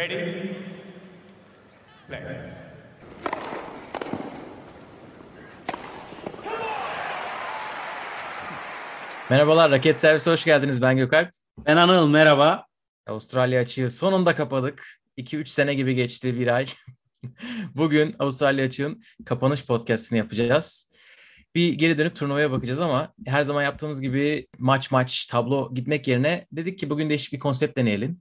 Ready? Play. Merhabalar, Raket Servise hoş geldiniz. Ben Gökalp. Ben Anıl, merhaba. Avustralya açığı sonunda kapadık. 2-3 sene gibi geçti, bir ay. Bugün Avustralya açığın kapanış podcastini yapacağız. Bir geri dönüp turnuvaya bakacağız ama her zaman yaptığımız gibi maç maç tablo gitmek yerine dedik ki bugün değişik bir konsept deneyelim.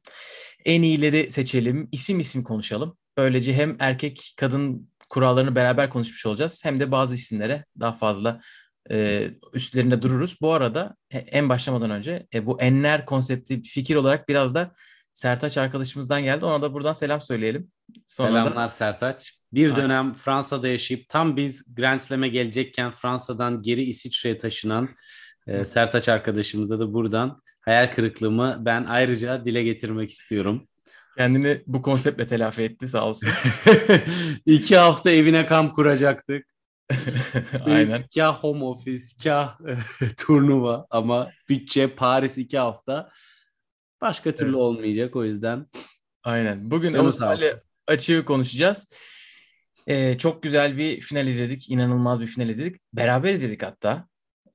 En iyileri seçelim, isim isim konuşalım. Böylece hem erkek kadın kurallarını beraber konuşmuş olacağız hem de bazı isimlere daha fazla e, üstlerinde dururuz. Bu arada en başlamadan önce e, bu enler konsepti fikir olarak biraz da Sertaç arkadaşımızdan geldi. Ona da buradan selam söyleyelim. Sonra Selamlar da... Sertaç. Bir dönem Fransa'da yaşayıp tam biz Grand Slam'e gelecekken Fransa'dan geri İsviçre'ye taşınan e, Sertaç arkadaşımıza da buradan hayal kırıklığımı ben ayrıca dile getirmek istiyorum. Kendini bu konseptle telafi etti sağ olsun. İki hafta evine kamp kuracaktık. Aynen. Kah home office, kah turnuva ama bütçe Paris iki hafta. Başka türlü evet. olmayacak o yüzden. Aynen. Bugün Avustralya açığı konuşacağız. Ee, çok güzel bir final izledik. İnanılmaz bir final izledik. Beraber izledik hatta.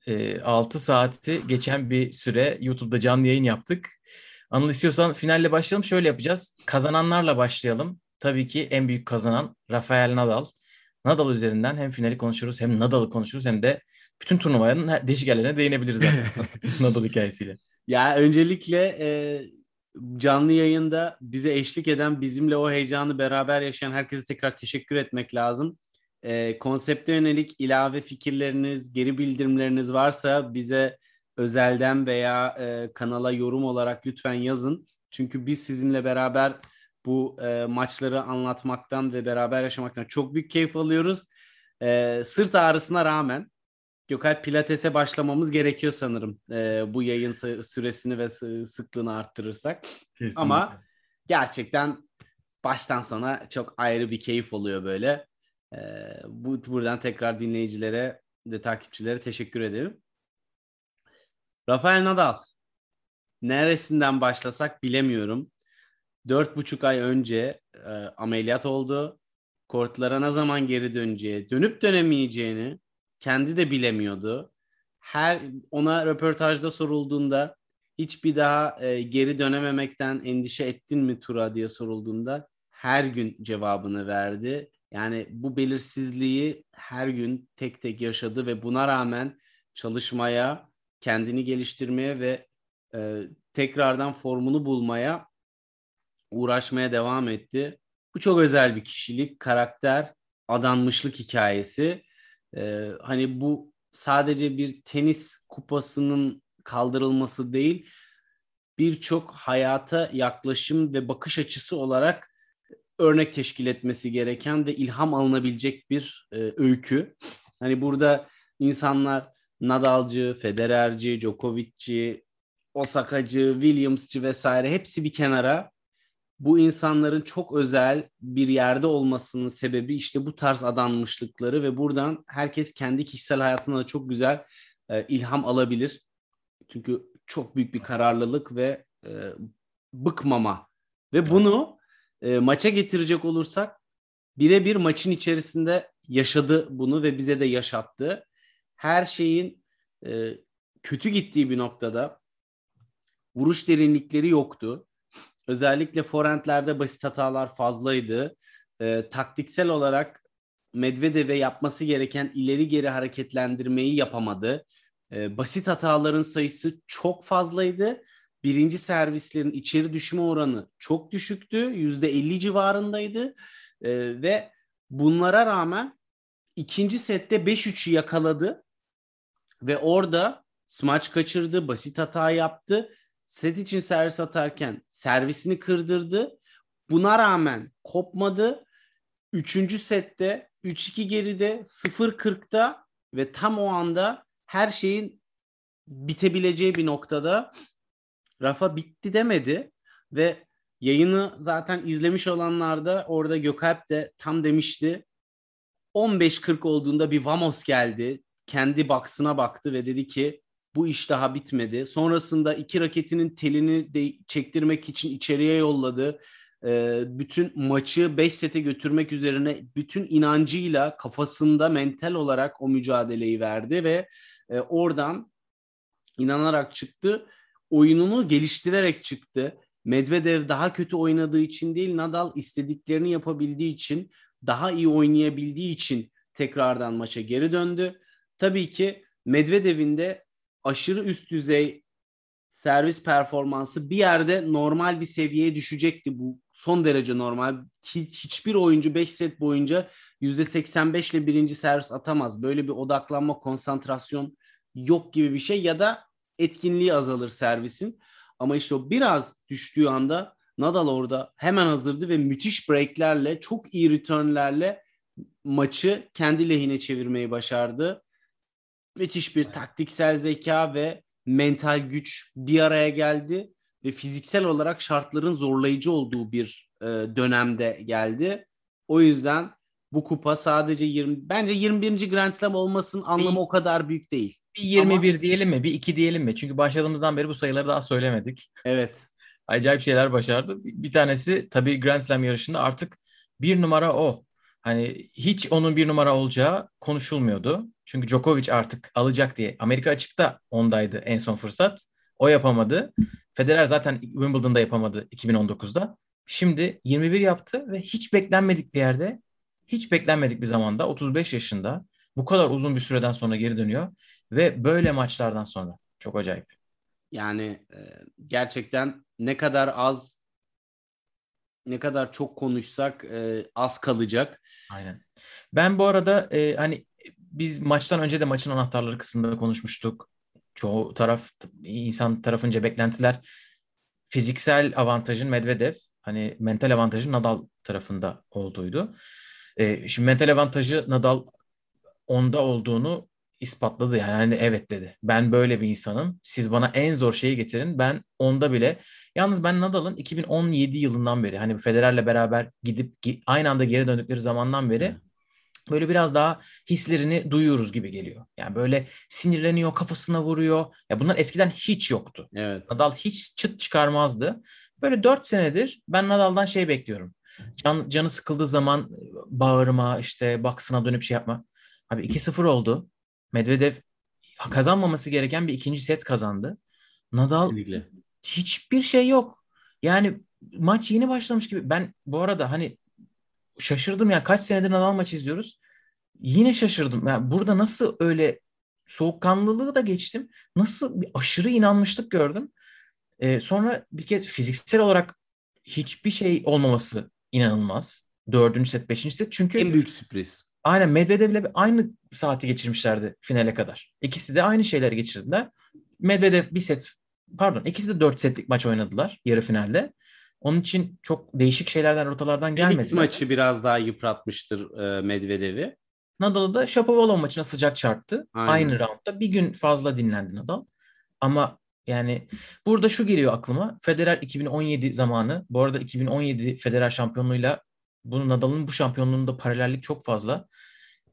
Ee, 6 saati geçen bir süre YouTube'da canlı yayın yaptık. Anıl istiyorsan finalle başlayalım. Şöyle yapacağız. Kazananlarla başlayalım. Tabii ki en büyük kazanan Rafael Nadal. Nadal üzerinden hem finali konuşuruz hem Nadal'ı konuşuruz hem de bütün turnuvanın değişik yerlerine değinebiliriz Nadal hikayesiyle. Ya öncelikle e, canlı yayında bize eşlik eden, bizimle o heyecanı beraber yaşayan herkese tekrar teşekkür etmek lazım. E, konsepte yönelik ilave fikirleriniz, geri bildirimleriniz varsa bize özelden veya e, kanala yorum olarak lütfen yazın. Çünkü biz sizinle beraber bu e, maçları anlatmaktan ve beraber yaşamaktan çok büyük keyif alıyoruz. E, sırt ağrısına rağmen Gökalp Pilates'e başlamamız gerekiyor sanırım. E, bu yayın süresini ve sıklığını arttırırsak. Kesinlikle. Ama gerçekten baştan sona çok ayrı bir keyif oluyor böyle. E, bu buradan tekrar dinleyicilere ve takipçilere teşekkür ederim. Rafael Nadal. Neresinden başlasak bilemiyorum. Dört buçuk ay önce e, ameliyat oldu. Kortlara ne zaman geri döneceği, dönüp dönemeyeceğini kendi de bilemiyordu. Her ona röportajda sorulduğunda hiçbir daha e, geri dönememekten endişe ettin mi Tura diye sorulduğunda her gün cevabını verdi. Yani bu belirsizliği her gün tek tek yaşadı ve buna rağmen çalışmaya, kendini geliştirmeye ve e, tekrardan formunu bulmaya uğraşmaya devam etti. Bu çok özel bir kişilik, karakter, adanmışlık hikayesi. Ee, hani bu sadece bir tenis kupasının kaldırılması değil, birçok hayata yaklaşım ve bakış açısı olarak örnek teşkil etmesi gereken ve ilham alınabilecek bir e, öykü. Hani burada insanlar Nadal'cı, Federer'ci, Djokovic'ci, Osaka'cı, Williams'cı vesaire hepsi bir kenara bu insanların çok özel bir yerde olmasının sebebi işte bu tarz adanmışlıkları ve buradan herkes kendi kişisel hayatına da çok güzel e, ilham alabilir. Çünkü çok büyük bir kararlılık ve e, bıkmama ve bunu e, maça getirecek olursak birebir maçın içerisinde yaşadı bunu ve bize de yaşattı. Her şeyin e, kötü gittiği bir noktada vuruş derinlikleri yoktu Özellikle forentlerde basit hatalar fazlaydı. E, taktiksel olarak Medvedev'e yapması gereken ileri geri hareketlendirmeyi yapamadı. E, basit hataların sayısı çok fazlaydı. Birinci servislerin içeri düşme oranı çok düşüktü. Yüzde 50 civarındaydı. E, ve bunlara rağmen ikinci sette 5-3'ü yakaladı. Ve orada smaç kaçırdı, basit hata yaptı set için servis atarken servisini kırdırdı. Buna rağmen kopmadı. Üçüncü sette 3-2 geride 0-40'da ve tam o anda her şeyin bitebileceği bir noktada Rafa bitti demedi ve yayını zaten izlemiş olanlar da orada Gökalp de tam demişti 15-40 olduğunda bir Vamos geldi. Kendi baksına baktı ve dedi ki bu iş daha bitmedi. Sonrasında iki raketinin telini de çektirmek için içeriye yolladı. e, bütün maçı 5 sete götürmek üzerine bütün inancıyla kafasında mental olarak o mücadeleyi verdi ve e, oradan inanarak çıktı. Oyununu geliştirerek çıktı. Medvedev daha kötü oynadığı için değil, Nadal istediklerini yapabildiği için, daha iyi oynayabildiği için tekrardan maça geri döndü. Tabii ki Medvedev'in de aşırı üst düzey servis performansı bir yerde normal bir seviyeye düşecekti. Bu son derece normal. Hiçbir oyuncu 5 set boyunca %85 ile birinci servis atamaz. Böyle bir odaklanma, konsantrasyon yok gibi bir şey ya da etkinliği azalır servisin. Ama işte o biraz düştüğü anda Nadal orada hemen hazırdı ve müthiş breaklerle, çok iyi returnlerle maçı kendi lehine çevirmeyi başardı. Müthiş bir taktiksel zeka ve mental güç bir araya geldi ve fiziksel olarak şartların zorlayıcı olduğu bir e, dönemde geldi. O yüzden bu kupa sadece 20 bence 21. Grand Slam olmasının anlamı bir, o kadar büyük değil. Bir 21 Ama, diyelim mi? Bir 2 diyelim mi? Çünkü başladığımızdan beri bu sayıları daha söylemedik. Evet. Acayip şeyler başardı. Bir tanesi tabii Grand Slam yarışında artık bir numara o. Hani hiç onun bir numara olacağı konuşulmuyordu. Çünkü Djokovic artık alacak diye. Amerika açıkta ondaydı en son fırsat. O yapamadı. Federer zaten Wimbledon'da yapamadı 2019'da. Şimdi 21 yaptı ve hiç beklenmedik bir yerde, hiç beklenmedik bir zamanda 35 yaşında bu kadar uzun bir süreden sonra geri dönüyor ve böyle maçlardan sonra çok acayip. Yani e, gerçekten ne kadar az ne kadar çok konuşsak e, az kalacak. Aynen. Ben bu arada e, hani biz maçtan önce de maçın anahtarları kısmında konuşmuştuk. Çoğu taraf insan tarafınca beklentiler fiziksel avantajın Medvedev, hani mental avantajın Nadal tarafında olduğuydu. E, şimdi mental avantajı Nadal onda olduğunu ispatladı yani hani evet dedi. Ben böyle bir insanım. Siz bana en zor şeyi getirin. Ben onda bile Yalnız ben Nadal'ın 2017 yılından beri hani Federer'le beraber gidip aynı anda geri döndükleri zamandan beri böyle biraz daha hislerini duyuyoruz gibi geliyor. Yani böyle sinirleniyor, kafasına vuruyor. Ya bunlar eskiden hiç yoktu. Evet. Nadal hiç çıt çıkarmazdı. Böyle 4 senedir ben Nadal'dan şey bekliyorum. Can, canı sıkıldığı zaman bağırma, işte baksına dönüp şey yapma. Abi 2-0 oldu. Medvedev kazanmaması gereken bir ikinci set kazandı. Nadal Kesinlikle hiçbir şey yok. Yani maç yeni başlamış gibi. Ben bu arada hani şaşırdım ya kaç senedir Nadal maçı izliyoruz. Yine şaşırdım. Yani burada nasıl öyle soğukkanlılığı da geçtim. Nasıl bir aşırı inanmışlık gördüm. Ee, sonra bir kez fiziksel olarak hiçbir şey olmaması inanılmaz. Dördüncü set, beşinci set. Çünkü en büyük sürpriz. Aynen Medvedev'le aynı saati geçirmişlerdi finale kadar. İkisi de aynı şeyleri geçirdiler. Medvedev bir set pardon ikisi de 4 setlik maç oynadılar yarı finalde. Onun için çok değişik şeylerden rotalardan gelmedi. İlk maçı biraz daha yıpratmıştır e, Medvedev'i. Nadal'ı da Shapovalov maçına sıcak çarptı. Aynen. Aynı roundda. Bir gün fazla dinlendi Nadal. Ama yani burada şu geliyor aklıma. Federer 2017 zamanı. Bu arada 2017 Federer şampiyonluğuyla bu Nadal'ın bu şampiyonluğunda paralellik çok fazla.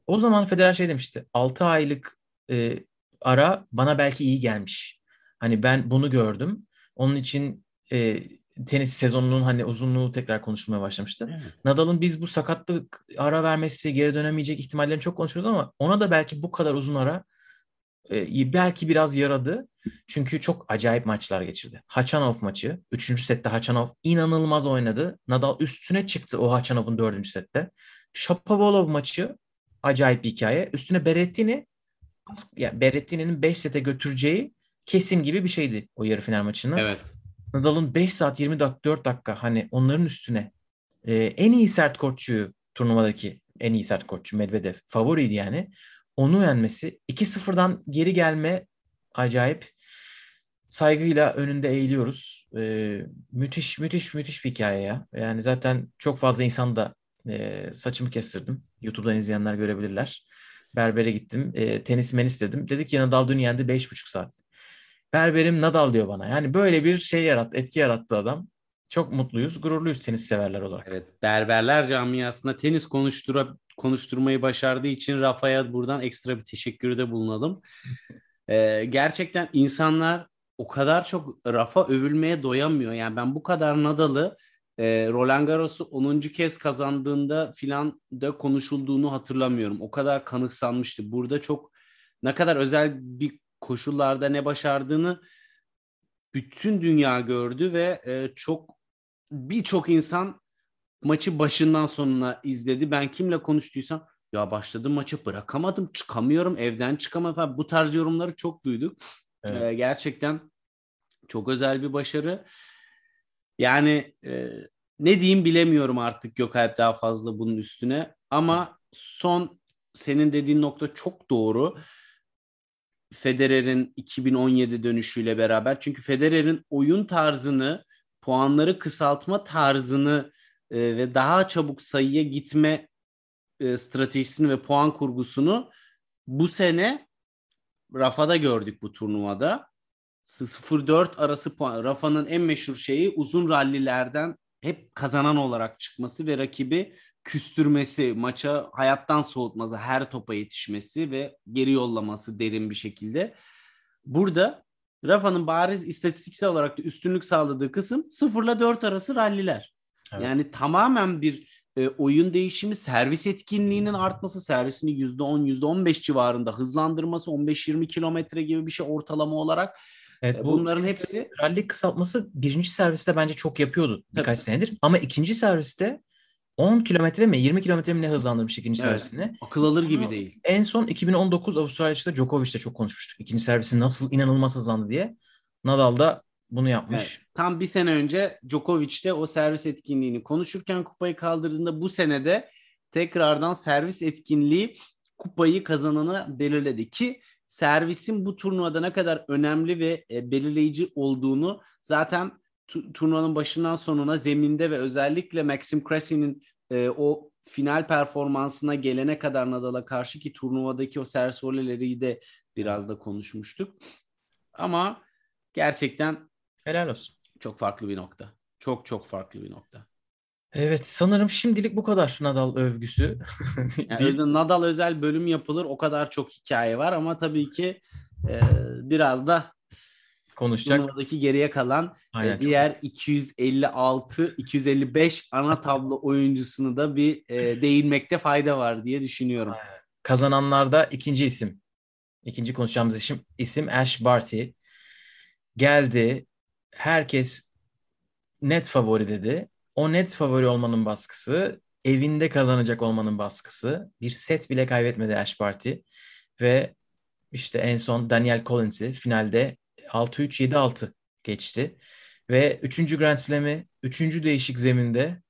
O zaman Federer şey demişti. 6 aylık e, ara bana belki iyi gelmiş. Hani ben bunu gördüm. Onun için e, tenis sezonunun hani uzunluğu tekrar konuşulmaya başlamıştı. Evet. Nadal'ın biz bu sakatlık ara vermesi, geri dönemeyecek ihtimallerini çok konuşuyoruz ama ona da belki bu kadar uzun ara e, belki biraz yaradı. Çünkü çok acayip maçlar geçirdi. Hachanov maçı. Üçüncü sette Hachanov inanılmaz oynadı. Nadal üstüne çıktı o Hachanov'un dördüncü sette. Shapovalov maçı acayip bir hikaye. Üstüne Berrettini yani Berrettini'nin 5 sete götüreceği kesin gibi bir şeydi o yarı final maçını. Evet. Nadal'ın 5 saat 24 dakika hani onların üstüne e, en iyi sert kortçuyu turnuvadaki en iyi sert kortçu Medvedev favoriydi yani. Onu yenmesi 2-0'dan geri gelme acayip saygıyla önünde eğiliyoruz. E, müthiş müthiş müthiş bir hikaye ya. Yani zaten çok fazla insan da e, saçımı kestirdim. YouTube'dan izleyenler görebilirler. Berbere gittim. E, tenis menis dedim. Dedik ki Nadal dün yendi 5,5 saat. Berberim Nadal diyor bana. Yani böyle bir şey yarat, etki yarattı adam. Çok mutluyuz, gururluyuz tenis severler olarak. Evet, berberler camiasında tenis konuştura, konuşturmayı başardığı için Rafa'ya buradan ekstra bir teşekkürde bulunalım. ee, gerçekten insanlar o kadar çok Rafa övülmeye doyamıyor. Yani ben bu kadar Nadal'ı e, Roland Garros'u 10. kez kazandığında filan da konuşulduğunu hatırlamıyorum. O kadar kanıksanmıştı. Burada çok ne kadar özel bir koşullarda ne başardığını bütün dünya gördü ve e, çok birçok insan maçı başından sonuna izledi. Ben kimle konuştuysam ya başladım maçı bırakamadım, çıkamıyorum, evden çıkamam falan. Bu tarz yorumları çok duyduk. Evet. E, gerçekten çok özel bir başarı. Yani e, ne diyeyim bilemiyorum artık Gökalp daha fazla bunun üstüne. Ama son senin dediğin nokta çok doğru. Federer'in 2017 dönüşüyle beraber. Çünkü Federer'in oyun tarzını, puanları kısaltma tarzını e, ve daha çabuk sayıya gitme e, stratejisini ve puan kurgusunu bu sene Rafa'da gördük bu turnuvada. 0-4 arası puan. Rafa'nın en meşhur şeyi uzun rallilerden hep kazanan olarak çıkması ve rakibi küstürmesi, maça hayattan soğutması, her topa yetişmesi ve geri yollaması derin bir şekilde. Burada Rafa'nın bariz istatistiksel olarak da üstünlük sağladığı kısım 0 ile 4 arası ralliler. Evet. Yani tamamen bir e, oyun değişimi, servis etkinliğinin artması, servisini %10, %15 civarında hızlandırması, 15-20 kilometre gibi bir şey ortalama olarak Evet, bu Bunların hepsi rally kısaltması birinci serviste bence çok yapıyordu birkaç Tabii. senedir. Ama ikinci serviste 10 kilometre mi 20 kilometre mi ne hızlandırmış ikinci evet. servisini. Akıl alır gibi değil. En son 2019 Avustralya'da Djokovic'te çok konuşmuştuk. İkinci servisi nasıl inanılmaz hızlandı diye. Nadal da bunu yapmış. Evet. Tam bir sene önce Djokovic de o servis etkinliğini konuşurken kupayı kaldırdığında bu senede tekrardan servis etkinliği kupayı kazananı belirledi ki servisin bu turnuvada ne kadar önemli ve e, belirleyici olduğunu zaten turnuvanın başından sonuna zeminde ve özellikle Maxim Cressey'nin e, o final performansına gelene kadar Nadal'a karşı ki turnuvadaki o servis voleleri de biraz da konuşmuştuk. Ama gerçekten helal olsun. Çok farklı bir nokta. Çok çok farklı bir nokta. Evet sanırım şimdilik bu kadar Nadal övgüsü. yani Nadal özel bölüm yapılır o kadar çok hikaye var ama tabii ki e, biraz da konuşacak. Turnuvadaki geriye kalan e, Aynen, diğer 256 255 ana tablo oyuncusunu da bir e, değinmekte fayda var diye düşünüyorum. Kazananlarda ikinci isim. İkinci konuşacağımız isim, isim Ash Barty. Geldi. Herkes net favori dedi o net favori olmanın baskısı, evinde kazanacak olmanın baskısı. Bir set bile kaybetmedi Ash Barty. Ve işte en son Daniel Collins'i finalde 6-3-7-6 geçti. Ve 3. Grand Slam'i 3. değişik zeminde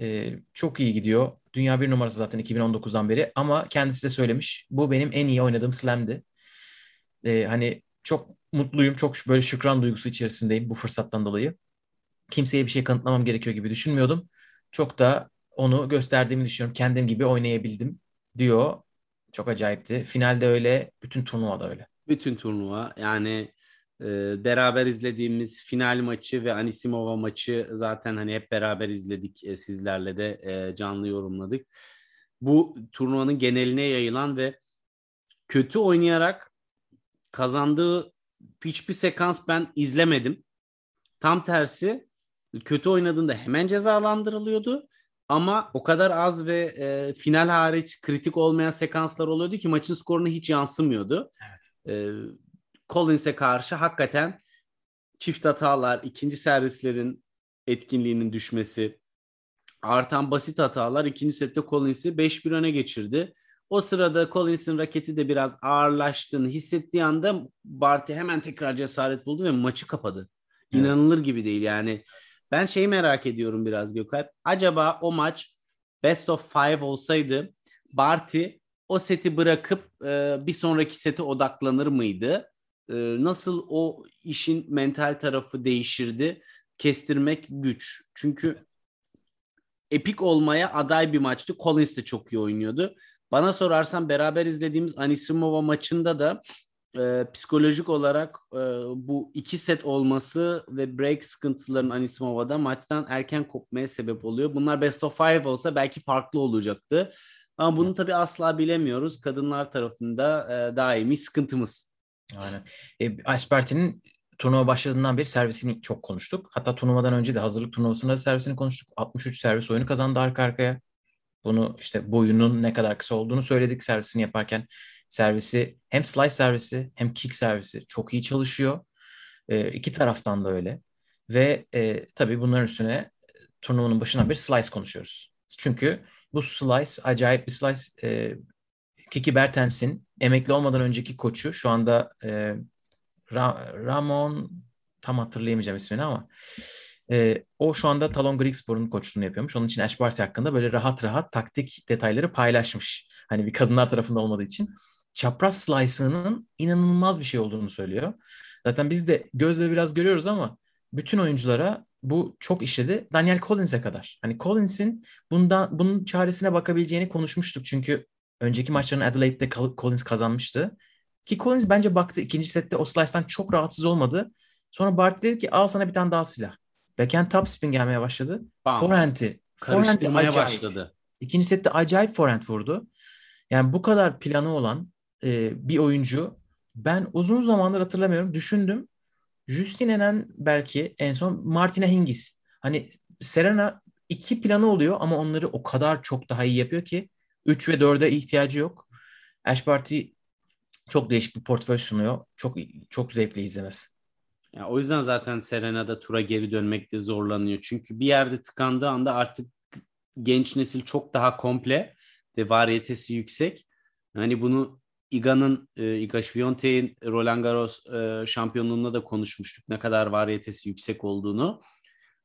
e, çok iyi gidiyor. Dünya bir numarası zaten 2019'dan beri ama kendisi de söylemiş. Bu benim en iyi oynadığım slam'di. E, hani çok mutluyum, çok böyle şükran duygusu içerisindeyim bu fırsattan dolayı kimseye bir şey kanıtlamam gerekiyor gibi düşünmüyordum. Çok da onu gösterdiğimi düşünüyorum. Kendim gibi oynayabildim diyor. Çok acayipti. Finalde öyle, bütün turnuvada öyle. Bütün turnuva yani e, beraber izlediğimiz final maçı ve Anisimova maçı zaten hani hep beraber izledik e, sizlerle de e, canlı yorumladık. Bu turnuvanın geneline yayılan ve kötü oynayarak kazandığı hiçbir sekans ben izlemedim. Tam tersi kötü oynadığında hemen cezalandırılıyordu. Ama o kadar az ve e, final hariç kritik olmayan sekanslar oluyordu ki maçın skoruna hiç yansımıyordu. Evet. E, Collins'e karşı hakikaten çift hatalar, ikinci servislerin etkinliğinin düşmesi, artan basit hatalar ikinci sette Collins'i 5-1 öne geçirdi. O sırada Collins'in raketi de biraz ağırlaştığını hissettiği anda Barty hemen tekrar cesaret buldu ve maçı kapadı. İnanılır evet. gibi değil yani. Ben şeyi merak ediyorum biraz Gökalp. Acaba o maç best of five olsaydı Barty o seti bırakıp e, bir sonraki sete odaklanır mıydı? E, nasıl o işin mental tarafı değişirdi? Kestirmek güç. Çünkü epik olmaya aday bir maçtı. Collins de çok iyi oynuyordu. Bana sorarsan beraber izlediğimiz Anisimova maçında da e, psikolojik olarak e, bu iki set olması ve break sıkıntıların Anisimova'da maçtan erken kopmaya sebep oluyor. Bunlar best of five olsa belki farklı olacaktı. Ama bunu tabii asla bilemiyoruz. Kadınlar tarafında e, daimi sıkıntımız. Aynen. E, Asperti'nin turnuva başladığından beri servisini çok konuştuk. Hatta turnuvadan önce de hazırlık turnuvasında da servisini konuştuk. 63 servis oyunu kazandı arka arkaya. Bunu işte boyunun ne kadar kısa olduğunu söyledik servisini yaparken. Servisi hem slice servisi hem kick servisi çok iyi çalışıyor. E, iki taraftan da öyle. Ve e, tabii bunların üstüne turnuvanın başından beri slice konuşuyoruz. Çünkü bu slice acayip bir slice. E, Kiki Bertens'in emekli olmadan önceki koçu şu anda e, Ra- Ramon tam hatırlayamayacağım ismini ama e, o şu anda Talon Grigspor'un koçluğunu yapıyormuş. Onun için Ash Barty hakkında böyle rahat rahat taktik detayları paylaşmış. Hani bir kadınlar tarafında olmadığı için. Çapraz slice'ının inanılmaz bir şey olduğunu söylüyor. Zaten biz de gözle biraz görüyoruz ama bütün oyunculara bu çok işledi. Daniel Collins'e kadar. Hani Collins'in bundan bunun çaresine bakabileceğini konuşmuştuk. Çünkü önceki maçların Adelaide'de Collins kazanmıştı. Ki Collins bence baktı ikinci sette o slice'dan çok rahatsız olmadı. Sonra Barty dedi ki al sana bir tane daha silah. Backhand topspin gelmeye başladı. Bam. Forehand'i. Karıştırmaya başladı. İkinci sette acayip forehand vurdu. Yani bu kadar planı olan e, bir oyuncu ben uzun zamandır hatırlamıyorum. Düşündüm. Justin Enen belki en son Martina Hingis. Hani Serena iki planı oluyor ama onları o kadar çok daha iyi yapıyor ki 3 ve 4'e ihtiyacı yok. Ash Barty çok değişik bir portföy sunuyor. Çok çok zevkli izlemesi. Ya o yüzden zaten Serena'da tura geri dönmekte zorlanıyor. Çünkü bir yerde tıkandığı anda artık genç nesil çok daha komple ve variyetesi yüksek. Hani bunu Iga'nın, e, Iga Świątek'in Roland Garros e, şampiyonluğunda da konuşmuştuk. Ne kadar variyetesi yüksek olduğunu.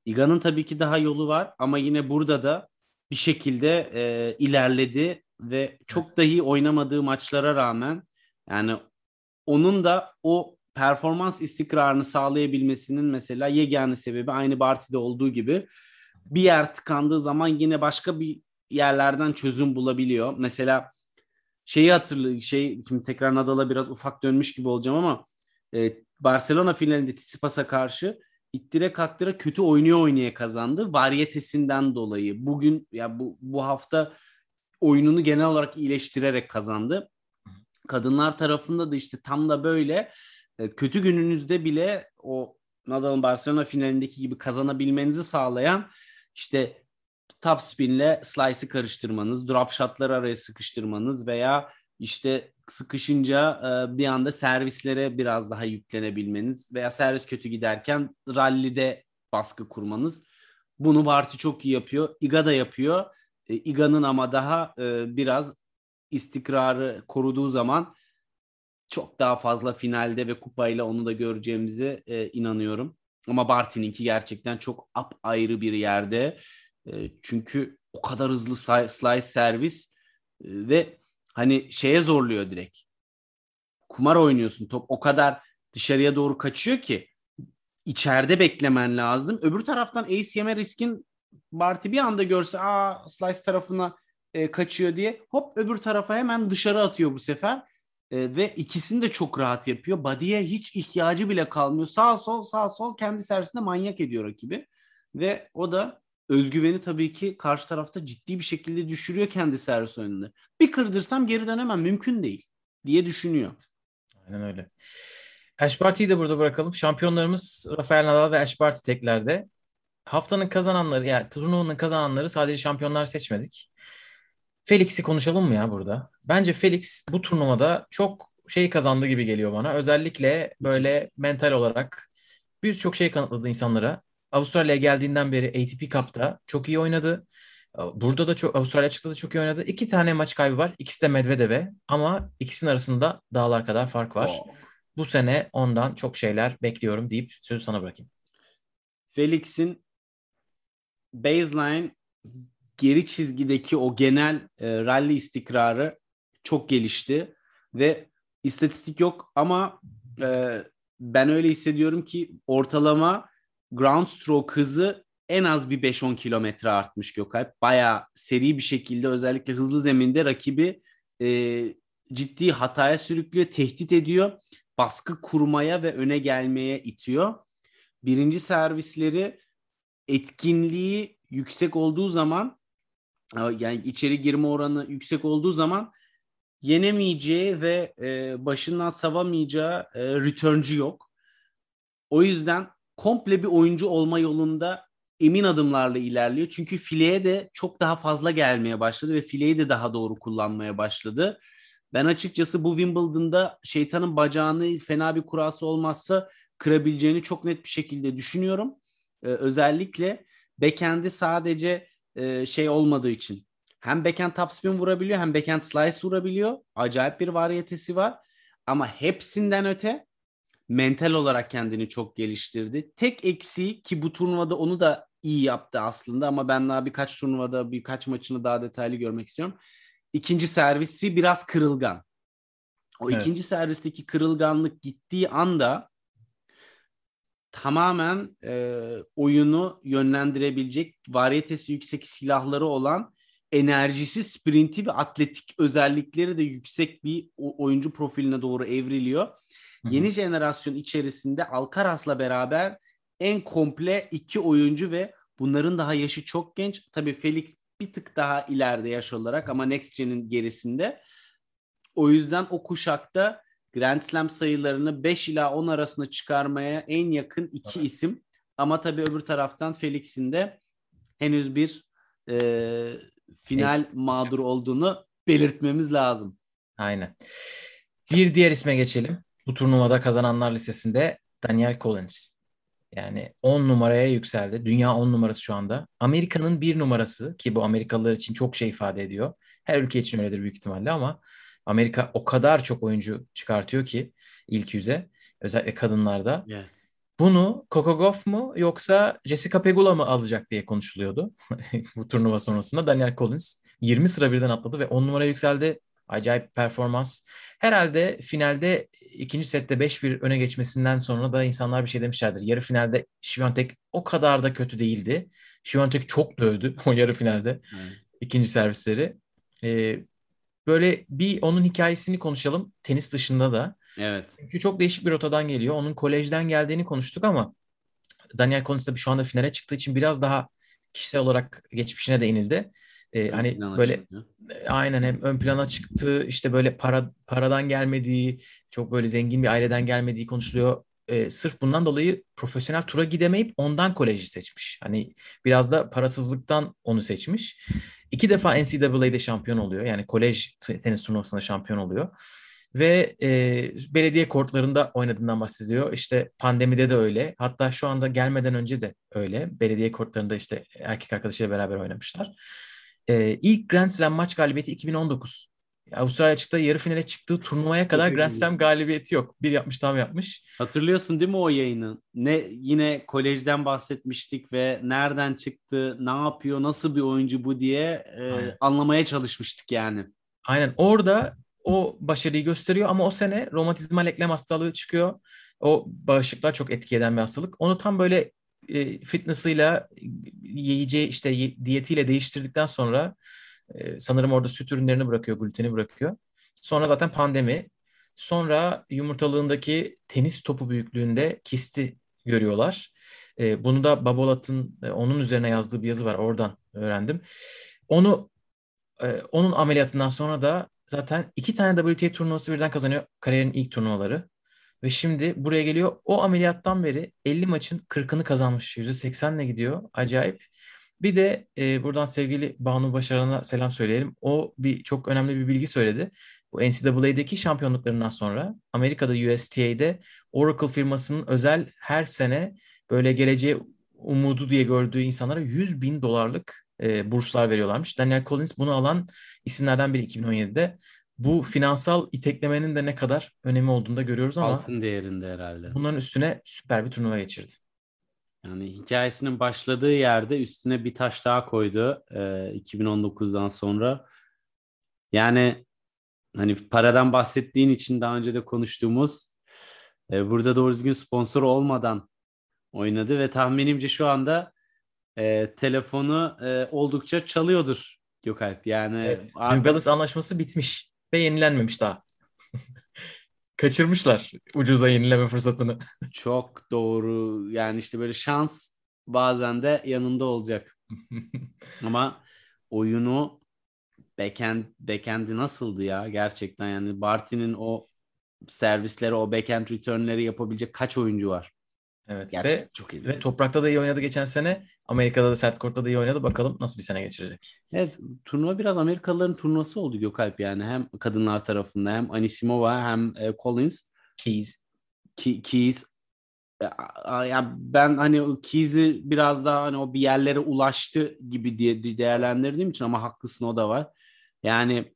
Iga'nın tabii ki daha yolu var ama yine burada da bir şekilde e, ilerledi ve çok dahi oynamadığı maçlara rağmen yani onun da o performans istikrarını sağlayabilmesinin mesela yegane sebebi aynı Barty'de olduğu gibi bir yer tıkandığı zaman yine başka bir yerlerden çözüm bulabiliyor. Mesela şeyi hatırlı şey şimdi tekrar Nadal'a biraz ufak dönmüş gibi olacağım ama e, Barcelona finalinde Tsitsipas'a karşı ittire kaktıra kötü oynuyor oynaya kazandı. Varyetesinden dolayı. Bugün ya bu bu hafta oyununu genel olarak iyileştirerek kazandı. Kadınlar tarafında da işte tam da böyle e, kötü gününüzde bile o Nadal'ın Barcelona finalindeki gibi kazanabilmenizi sağlayan işte top spinle slice'ı karıştırmanız, drop shot'ları araya sıkıştırmanız veya işte sıkışınca bir anda servislere biraz daha yüklenebilmeniz veya servis kötü giderken rallide baskı kurmanız. Bunu Barty çok iyi yapıyor. Iga da yapıyor. E, Iga'nın ama daha e, biraz istikrarı koruduğu zaman çok daha fazla finalde ve kupayla onu da göreceğimize e, inanıyorum. Ama Barty'ninki gerçekten çok up ayrı bir yerde. Çünkü o kadar hızlı slice servis ve hani şeye zorluyor direkt. Kumar oynuyorsun top o kadar dışarıya doğru kaçıyor ki içeride beklemen lazım. Öbür taraftan ace yeme riskin Barty bir anda görse aa slice tarafına e, kaçıyor diye hop öbür tarafa hemen dışarı atıyor bu sefer. E, ve ikisini de çok rahat yapıyor. Body'ye hiç ihtiyacı bile kalmıyor. Sağ sol sağ sol kendi servisinde manyak ediyor rakibi. Ve o da özgüveni tabii ki karşı tarafta ciddi bir şekilde düşürüyor kendi servis oyununda. Bir kırdırsam geri dönemem mümkün değil diye düşünüyor. Aynen öyle. Ash Barty'yi de burada bırakalım. Şampiyonlarımız Rafael Nadal ve Ash Barty teklerde. Haftanın kazananları yani turnuvanın kazananları sadece şampiyonlar seçmedik. Felix'i konuşalım mı ya burada? Bence Felix bu turnuvada çok şey kazandı gibi geliyor bana. Özellikle böyle mental olarak birçok şey kanıtladı insanlara. Avustralya'ya geldiğinden beri ATP Cup'ta çok iyi oynadı. Burada da çok Avustralya açıkta da çok iyi oynadı. İki tane maç kaybı var. İkisi de Medvedev'e ama ikisinin arasında dağlar kadar fark var. Oh. Bu sene ondan çok şeyler bekliyorum deyip sözü sana bırakayım. Felix'in baseline geri çizgideki o genel e, rally istikrarı çok gelişti ve istatistik yok ama e, ben öyle hissediyorum ki ortalama ground stroke hızı en az bir 5-10 kilometre artmış Gökalp. Bayağı seri bir şekilde özellikle hızlı zeminde rakibi e, ciddi hataya sürüklüyor, tehdit ediyor. Baskı kurmaya ve öne gelmeye itiyor. Birinci servisleri etkinliği yüksek olduğu zaman yani içeri girme oranı yüksek olduğu zaman yenemeyeceği ve e, başından savamayacağı e, returncu yok. O yüzden komple bir oyuncu olma yolunda emin adımlarla ilerliyor. Çünkü fileye de çok daha fazla gelmeye başladı ve fileyi de daha doğru kullanmaya başladı. Ben açıkçası bu Wimbledon'da şeytanın bacağını fena bir kurası olmazsa kırabileceğini çok net bir şekilde düşünüyorum. Ee, özellikle backend'i sadece e, şey olmadığı için hem backhand topspin vurabiliyor hem backhand slice vurabiliyor. Acayip bir variyetesi var. Ama hepsinden öte mental olarak kendini çok geliştirdi. Tek eksiği ki bu turnuvada onu da iyi yaptı aslında ama ben daha birkaç turnuvada birkaç maçını daha detaylı görmek istiyorum. İkinci servisi biraz kırılgan. O evet. ikinci servisteki kırılganlık gittiği anda tamamen e, oyunu yönlendirebilecek variyetesi yüksek silahları olan enerjisi, sprinti ve atletik özellikleri de yüksek bir oyuncu profiline doğru evriliyor. Yeni jenerasyon içerisinde Alcaraz'la beraber en komple iki oyuncu ve bunların daha yaşı çok genç. Tabii Felix bir tık daha ileride yaş olarak ama Next Gen'in gerisinde. O yüzden o kuşakta Grand Slam sayılarını 5 ila 10 arasında çıkarmaya en yakın iki evet. isim. Ama tabii öbür taraftan Felix'in de henüz bir e, final evet. mağdur olduğunu belirtmemiz lazım. Aynen. Bir diğer isme geçelim. Bu turnuvada kazananlar listesinde Daniel Collins. Yani 10 numaraya yükseldi. Dünya 10 numarası şu anda. Amerika'nın bir numarası ki bu Amerikalılar için çok şey ifade ediyor. Her ülke için öyledir büyük ihtimalle ama Amerika o kadar çok oyuncu çıkartıyor ki ilk yüze. Özellikle kadınlarda. Evet. Bunu Coco Gauff mu yoksa Jessica Pegula mı alacak diye konuşuluyordu bu turnuva sonrasında. Daniel Collins 20 sıra birden atladı ve 10 numara yükseldi. Acayip performans. Herhalde finalde ikinci sette 5-1 öne geçmesinden sonra da insanlar bir şey demişlerdir. Yarı finalde Şiviyontek o kadar da kötü değildi. Şiviyontek çok dövdü o yarı finalde. Hmm. ikinci servisleri. Ee, böyle bir onun hikayesini konuşalım. Tenis dışında da. Evet. Çünkü çok değişik bir rotadan geliyor. Onun kolejden geldiğini konuştuk ama Daniel Collins de şu anda finale çıktığı için biraz daha kişisel olarak geçmişine de Ee, hani böyle çıkıyor. aynen hem ön plana çıktı işte böyle para paradan gelmediği çok böyle zengin bir aileden gelmediği konuşuluyor. Ee, sırf bundan dolayı profesyonel tura gidemeyip ondan koleji seçmiş. Hani biraz da parasızlıktan onu seçmiş. İki defa NCAA'de şampiyon oluyor. Yani kolej tenis turnuvasında şampiyon oluyor. Ve e, belediye kortlarında oynadığından bahsediyor. İşte pandemide de öyle. Hatta şu anda gelmeden önce de öyle. Belediye kortlarında işte erkek arkadaşıyla beraber oynamışlar. E, ilk Grand Slam maç galibiyeti 2019. Avustralya açıkta yarı finale çıktığı turnuvaya kadar Grand Slam galibiyeti yok. Bir yapmış tam yapmış. Hatırlıyorsun değil mi o yayını? Ne yine kolejden bahsetmiştik ve nereden çıktı, ne yapıyor, nasıl bir oyuncu bu diye e, anlamaya çalışmıştık yani. Aynen orada o başarıyı gösteriyor ama o sene romatizmal eklem hastalığı çıkıyor. O bağışıklığa çok etki eden bir hastalık. Onu tam böyle e, fitness'ıyla yiyeceği işte diyetiyle değiştirdikten sonra e, sanırım orada süt ürünlerini bırakıyor, gluteni bırakıyor. Sonra zaten pandemi. Sonra yumurtalığındaki tenis topu büyüklüğünde kisti görüyorlar. E, bunu da Babolat'ın e, onun üzerine yazdığı bir yazı var. Oradan öğrendim. Onu e, onun ameliyatından sonra da zaten iki tane WTA turnuvası birden kazanıyor. Kariyerin ilk turnuvaları. Ve şimdi buraya geliyor. O ameliyattan beri 50 maçın 40'ını kazanmış. %80'le gidiyor. Acayip. Bir de e, buradan sevgili Banu Başaran'a selam söyleyelim. O bir çok önemli bir bilgi söyledi. Bu NCAA'deki şampiyonluklarından sonra Amerika'da USTA'de Oracle firmasının özel her sene böyle geleceğe umudu diye gördüğü insanlara 100 bin dolarlık e, burslar veriyorlarmış. Daniel Collins bunu alan isimlerden biri 2017'de. Bu finansal iteklemenin de ne kadar önemi olduğunu da görüyoruz ama altın değerinde herhalde. Bunların üstüne süper bir turnuva geçirdi. Yani hikayesinin başladığı yerde üstüne bir taş daha koydu e, 2019'dan sonra. Yani hani paradan bahsettiğin için daha önce de konuştuğumuz e, burada doğru düzgün sponsor olmadan oynadı ve tahminimce şu anda e, telefonu e, oldukça çalıyordur Gökalp. Yani evet, artık... New Balance anlaşması bitmiş ve yenilenmemiş daha. Kaçırmışlar ucuza yenileme fırsatını. Çok doğru. Yani işte böyle şans bazen de yanında olacak. Ama oyunu backhand, backhand'i nasıldı ya gerçekten yani Barty'nin o servisleri, o backhand return'leri yapabilecek kaç oyuncu var? Evet. Gerçekten Ve, çok iyi. ve toprakta da iyi oynadı geçen sene. Amerika'da da sert kortta da iyi oynadı. Bakalım nasıl bir sene geçirecek. Evet turnuva biraz Amerikalıların turnuvası oldu Gökalp yani. Hem kadınlar tarafında hem Anisimova hem e, Collins. Keys. Ki, Keys ya, a- ya ben hani o Keys'i biraz daha hani o bir yerlere ulaştı gibi diye değerlendirdiğim için ama haklısın o da var. Yani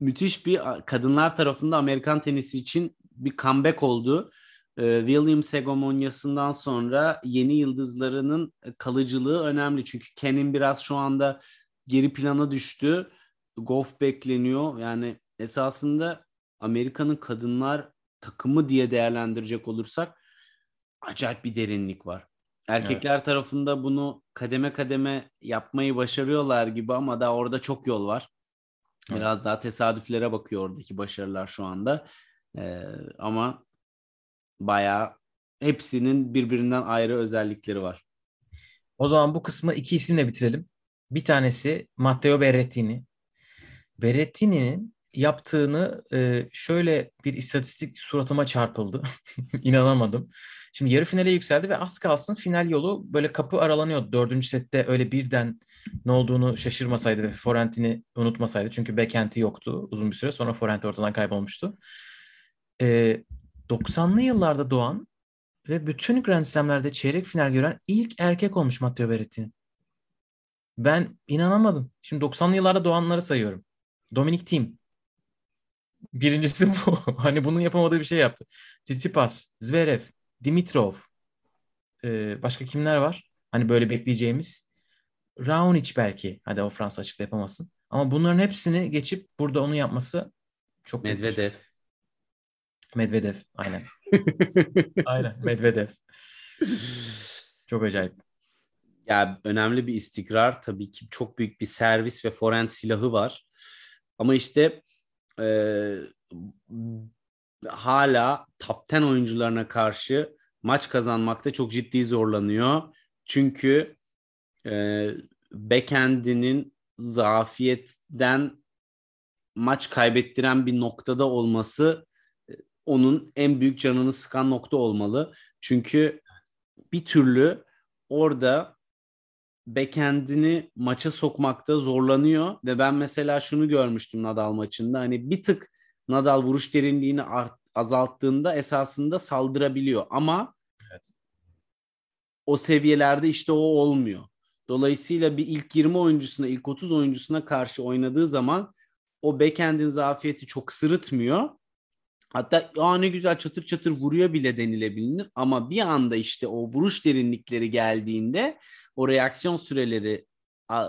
müthiş bir kadınlar tarafında Amerikan tenisi için bir comeback oldu. Ee, Williams hegemonyasından sonra yeni yıldızlarının kalıcılığı önemli. Çünkü Ken'in biraz şu anda geri plana düştü. Goff bekleniyor. Yani esasında Amerika'nın kadınlar takımı diye değerlendirecek olursak acayip bir derinlik var. Erkekler tarafında bunu kademe kademe yapmayı başarıyorlar gibi ama daha orada çok yol var. Evet. Biraz daha tesadüflere bakıyor oradaki başarılar şu anda. Ee, ama bayağı hepsinin birbirinden ayrı özellikleri var. O zaman bu kısmı iki isimle bitirelim. Bir tanesi Matteo Berrettini. Berrettini'nin yaptığını e, şöyle bir istatistik suratıma çarpıldı. İnanamadım. Şimdi yarı finale yükseldi ve az kalsın final yolu böyle kapı aralanıyordu. Dördüncü sette öyle birden ne olduğunu şaşırmasaydı ve forentini unutmasaydı. Çünkü backhand'i yoktu uzun bir süre. Sonra forehand ortadan kaybolmuştu. E, 90'lı yıllarda doğan ve bütün Grand Slam'lerde çeyrek final gören ilk erkek olmuş Matteo Berrettini. Ben inanamadım. Şimdi 90'lı yıllarda doğanları sayıyorum. Dominic Thiem. Birincisi bu. hani bunun yapamadığı bir şey yaptı. Tsitsipas, Zverev, Dimitrov. Ee, başka kimler var? Hani böyle bekleyeceğimiz. Raonic belki. Hadi o Fransa açıkta yapamasın. Ama bunların hepsini geçip burada onu yapması çok büyük bir şey. Medvedev. Aynen. Aynen. Medvedev. Çok acayip. Ya önemli bir istikrar tabii ki çok büyük bir servis ve forehand silahı var. Ama işte e, hala top 10 oyuncularına karşı maç kazanmakta çok ciddi zorlanıyor. Çünkü e, backhand'inin zafiyetten maç kaybettiren bir noktada olması onun en büyük canını sıkan nokta olmalı. Çünkü bir türlü orada backend'ini maça sokmakta zorlanıyor ve ben mesela şunu görmüştüm Nadal maçında hani bir tık Nadal vuruş derinliğini art, azalttığında esasında saldırabiliyor ama Evet. o seviyelerde işte o olmuyor. Dolayısıyla bir ilk 20 oyuncusuna, ilk 30 oyuncusuna karşı oynadığı zaman o backend'in zafiyeti çok sırıtmıyor. Hatta Aa, ne güzel çatır çatır vuruyor bile denilebilir ama bir anda işte o vuruş derinlikleri geldiğinde o reaksiyon süreleri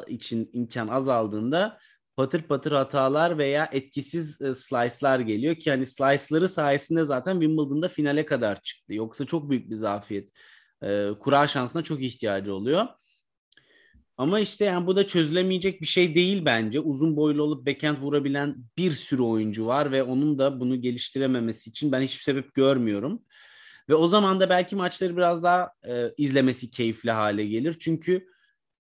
için imkan azaldığında patır patır hatalar veya etkisiz e, slice'lar geliyor ki hani slice'ları sayesinde zaten Wimbledon'da finale kadar çıktı. Yoksa çok büyük bir zafiyet. E, kura şansına çok ihtiyacı oluyor. Ama işte yani bu da çözülemeyecek bir şey değil bence. Uzun boylu olup backhand vurabilen bir sürü oyuncu var ve onun da bunu geliştirememesi için ben hiçbir sebep görmüyorum. Ve o zaman da belki maçları biraz daha e, izlemesi keyifli hale gelir. Çünkü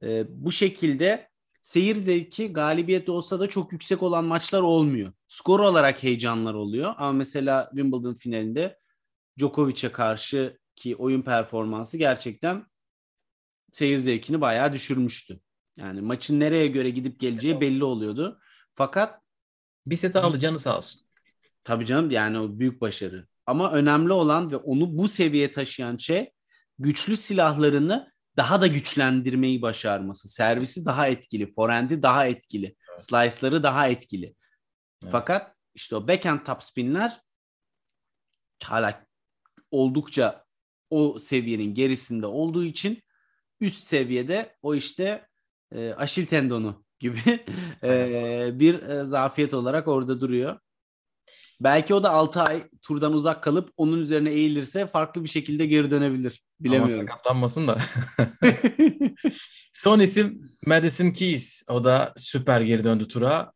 e, bu şekilde seyir zevki galibiyet olsa da çok yüksek olan maçlar olmuyor. Skor olarak heyecanlar oluyor. Ama mesela Wimbledon finalinde Djokovic'e karşı ki oyun performansı gerçekten seyir zevkini bayağı düşürmüştü. Yani maçın nereye göre gidip geleceği belli oluyordu. Fakat Bir set aldı canı sağ olsun. Tabii canım yani o büyük başarı. Ama önemli olan ve onu bu seviyeye taşıyan şey güçlü silahlarını daha da güçlendirmeyi başarması. Servisi daha etkili, forehand'i daha etkili, slice'ları daha etkili. Evet. Fakat işte o backhand topspinler hala oldukça o seviyenin gerisinde olduğu için üst seviyede o işte e, aşil tendonu gibi e, bir e, zafiyet olarak orada duruyor. Belki o da 6 ay turdan uzak kalıp onun üzerine eğilirse farklı bir şekilde geri dönebilir. Ama Bilemiyorum. sakatlanmasın da. Son isim Madison Keys. O da süper geri döndü tura.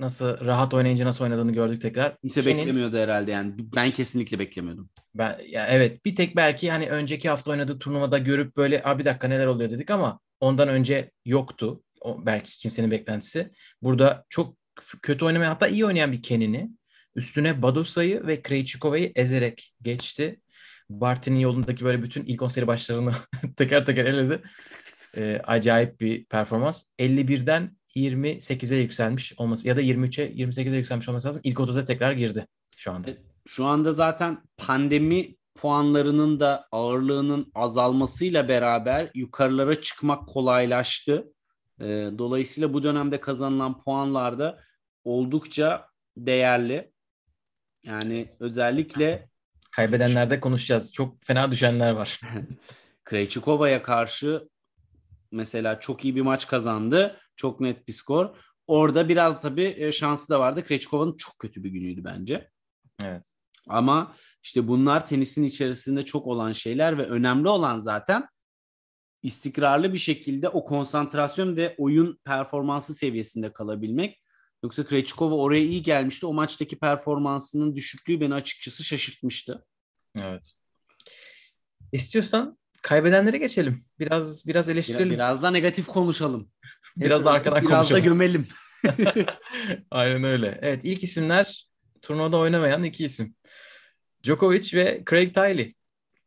Nasıl rahat oynayınca nasıl oynadığını gördük tekrar. Kimse Kenin- beklemiyordu herhalde yani. Ben kesinlikle beklemiyordum. Ben, ya evet bir tek belki hani önceki hafta oynadığı turnuvada görüp böyle Aa, bir dakika neler oluyor dedik ama ondan önce yoktu. O, belki kimsenin beklentisi. Burada çok kötü oynamaya hatta iyi oynayan bir Kenini üstüne Badosa'yı ve Krejcikova'yı ezerek geçti. Barty'nin yolundaki böyle bütün ilk 10 seri başlarını teker teker eledi. Ee, acayip bir performans. 51'den 28'e yükselmiş olması ya da 23'e 28'e yükselmiş olması lazım. İlk 30'a tekrar girdi şu anda. Şu anda zaten pandemi puanlarının da ağırlığının azalmasıyla beraber yukarılara çıkmak kolaylaştı. Ee, dolayısıyla bu dönemde kazanılan puanlar da oldukça değerli. Yani özellikle Kaybedenlerde konuşacağız. Çok fena düşenler var. Krejcikova'ya karşı mesela çok iyi bir maç kazandı. Çok net bir skor. Orada biraz tabii e, şansı da vardı. Krejcikova'nın çok kötü bir günüydü bence. Evet. Ama işte bunlar tenisin içerisinde çok olan şeyler ve önemli olan zaten istikrarlı bir şekilde o konsantrasyon ve oyun performansı seviyesinde kalabilmek. Yoksa Krejcikova oraya iyi gelmişti. O maçtaki performansının düşüklüğü beni açıkçası şaşırtmıştı. Evet. İstiyorsan kaybedenlere geçelim. Biraz biraz Biraz, eleştirelim. Biraz, biraz da negatif konuşalım. da arkadan Biraz konuşalım. da gömelim. Aynen öyle. Evet ilk isimler turnuvada oynamayan iki isim. Djokovic ve Craig Tiley.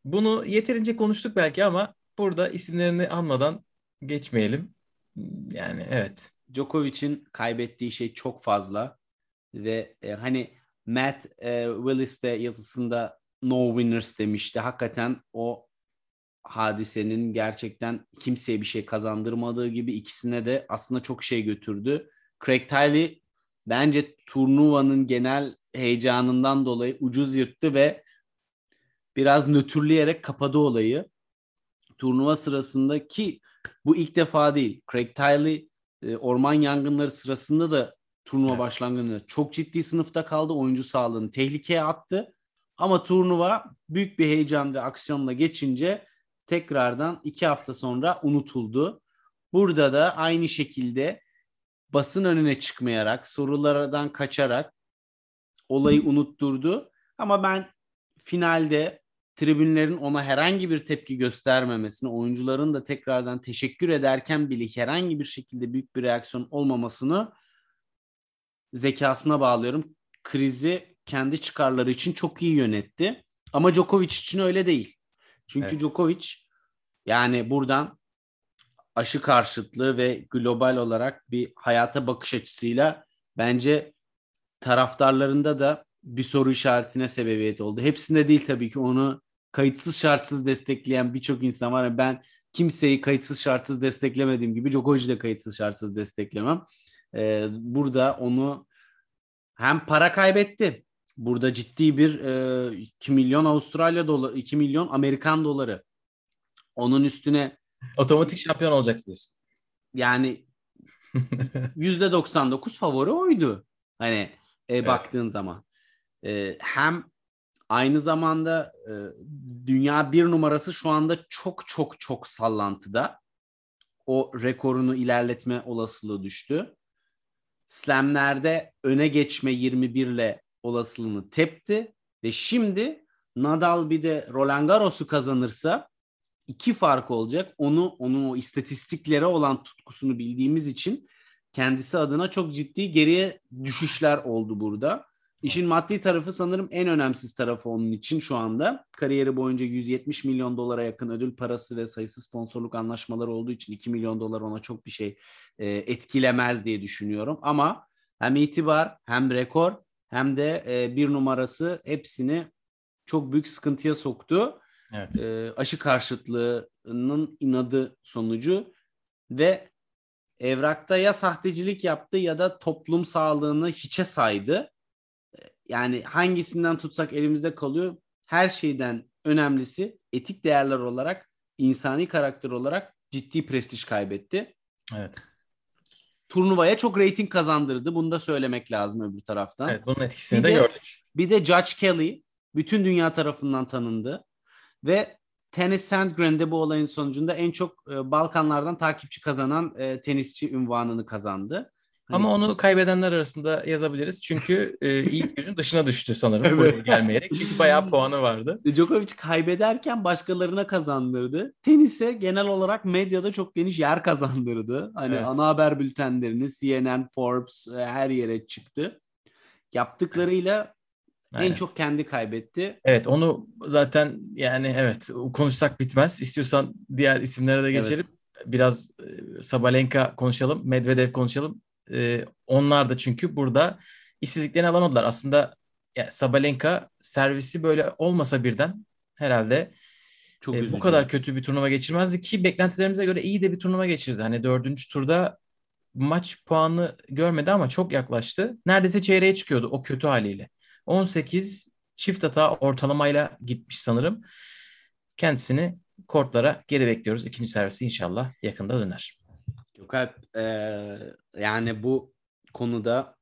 Bunu yeterince konuştuk belki ama burada isimlerini anmadan geçmeyelim. Yani evet. Djokovic'in kaybettiği şey çok fazla ve e, hani Matt e, Willis de yazısında no winners demişti. Hakikaten o hadisenin gerçekten kimseye bir şey kazandırmadığı gibi ikisine de aslında çok şey götürdü. Craig Tiley bence turnuvanın genel heyecanından dolayı ucuz yırttı ve biraz nötrleyerek kapadı olayı. Turnuva sırasında ki bu ilk defa değil. Craig Tiley e, orman yangınları sırasında da turnuva Evet. başlangıcında çok ciddi sınıfta kaldı. Oyuncu sağlığını tehlikeye attı. Ama turnuva büyük bir heyecan ve aksiyonla geçince tekrardan iki hafta sonra unutuldu. Burada da aynı şekilde basın önüne çıkmayarak, sorulardan kaçarak olayı unutturdu. Ama ben finalde tribünlerin ona herhangi bir tepki göstermemesini, oyuncuların da tekrardan teşekkür ederken bile herhangi bir şekilde büyük bir reaksiyon olmamasını zekasına bağlıyorum. Krizi kendi çıkarları için çok iyi yönetti. Ama Djokovic için öyle değil. Çünkü Evet. Djokovic yani buradan aşı karşıtlığı ve global olarak bir hayata bakış açısıyla bence taraftarlarında da bir soru işaretine sebebiyet oldu. Hepsinde değil tabii ki onu kayıtsız şartsız destekleyen birçok insan var. Ben kimseyi kayıtsız şartsız desteklemediğim gibi Djokovic'i de kayıtsız şartsız desteklemem. Ee, burada onu hem para kaybetti. Burada ciddi bir e, 2 milyon Avustralya doları, 2 milyon Amerikan doları. Onun üstüne Otomatik şampiyon olacaktı diyorsun. yani %99 favori oydu. Hani e, baktığın zaman. E, hem aynı zamanda e, dünya bir numarası şu anda çok çok çok sallantıda. O rekorunu ilerletme olasılığı düştü. Slamlerde öne geçme 21 ile olasılığını tepti ve şimdi Nadal bir de Roland Garros'u kazanırsa iki fark olacak. Onu onun o istatistiklere olan tutkusunu bildiğimiz için kendisi adına çok ciddi geriye düşüşler oldu burada. İşin maddi tarafı sanırım en önemsiz tarafı onun için şu anda. Kariyeri boyunca 170 milyon dolara yakın ödül parası ve sayısız sponsorluk anlaşmaları olduğu için 2 milyon dolar ona çok bir şey e, etkilemez diye düşünüyorum. Ama hem itibar hem rekor hem de e, bir numarası hepsini çok büyük sıkıntıya soktu Evet. e, aşı karşıtlığının inadı sonucu ve evrakta ya sahtecilik yaptı ya da toplum sağlığını hiçe saydı. Yani hangisinden tutsak elimizde kalıyor. Her şeyden önemlisi etik değerler olarak, insani karakter olarak ciddi prestij kaybetti. Evet. Turnuvaya çok reyting kazandırdı. Bunu da söylemek lazım öbür taraftan. Evet, bunun etkisini Bir de de- gördük. Bir de Judge Kelly bütün dünya tarafından tanındı ve Tennis Sandgren'de bu olayın sonucunda en çok e, Balkanlardan takipçi kazanan e, tenisçi ünvanını kazandı. Ama onu kaybedenler arasında yazabiliriz. Çünkü e, ilk yüzün dışına düştü sanırım Evet. gelmeyerek. Çünkü bayağı puanı vardı. Djokovic kaybederken başkalarına kazandırdı. Tenise genel olarak medyada çok geniş yer kazandırdı. Hani Evet. ana haber bültenlerini CNN, Forbes e, her yere çıktı. Yaptıklarıyla Aynen. En çok kendi kaybetti. Evet onu zaten yani evet konuşsak bitmez. İstiyorsan diğer isimlere de geçelim. Evet. Biraz e, Sabalenka konuşalım, Medvedev konuşalım. E, onlar da çünkü burada istediklerini alamadılar. Aslında ya, Sabalenka servisi böyle olmasa birden herhalde Çok e, üzücü. bu kadar kötü bir turnuva geçirmezdi ki beklentilerimize göre iyi de bir turnuva geçirdi. Hani dördüncü turda maç puanı görmedi ama çok yaklaştı. Neredeyse çeyreğe çıkıyordu o kötü haliyle. 18 çift hata ortalamayla gitmiş sanırım. Kendisini kortlara geri bekliyoruz. İkinci servisi inşallah yakında döner. Gökalp e, yani bu konuda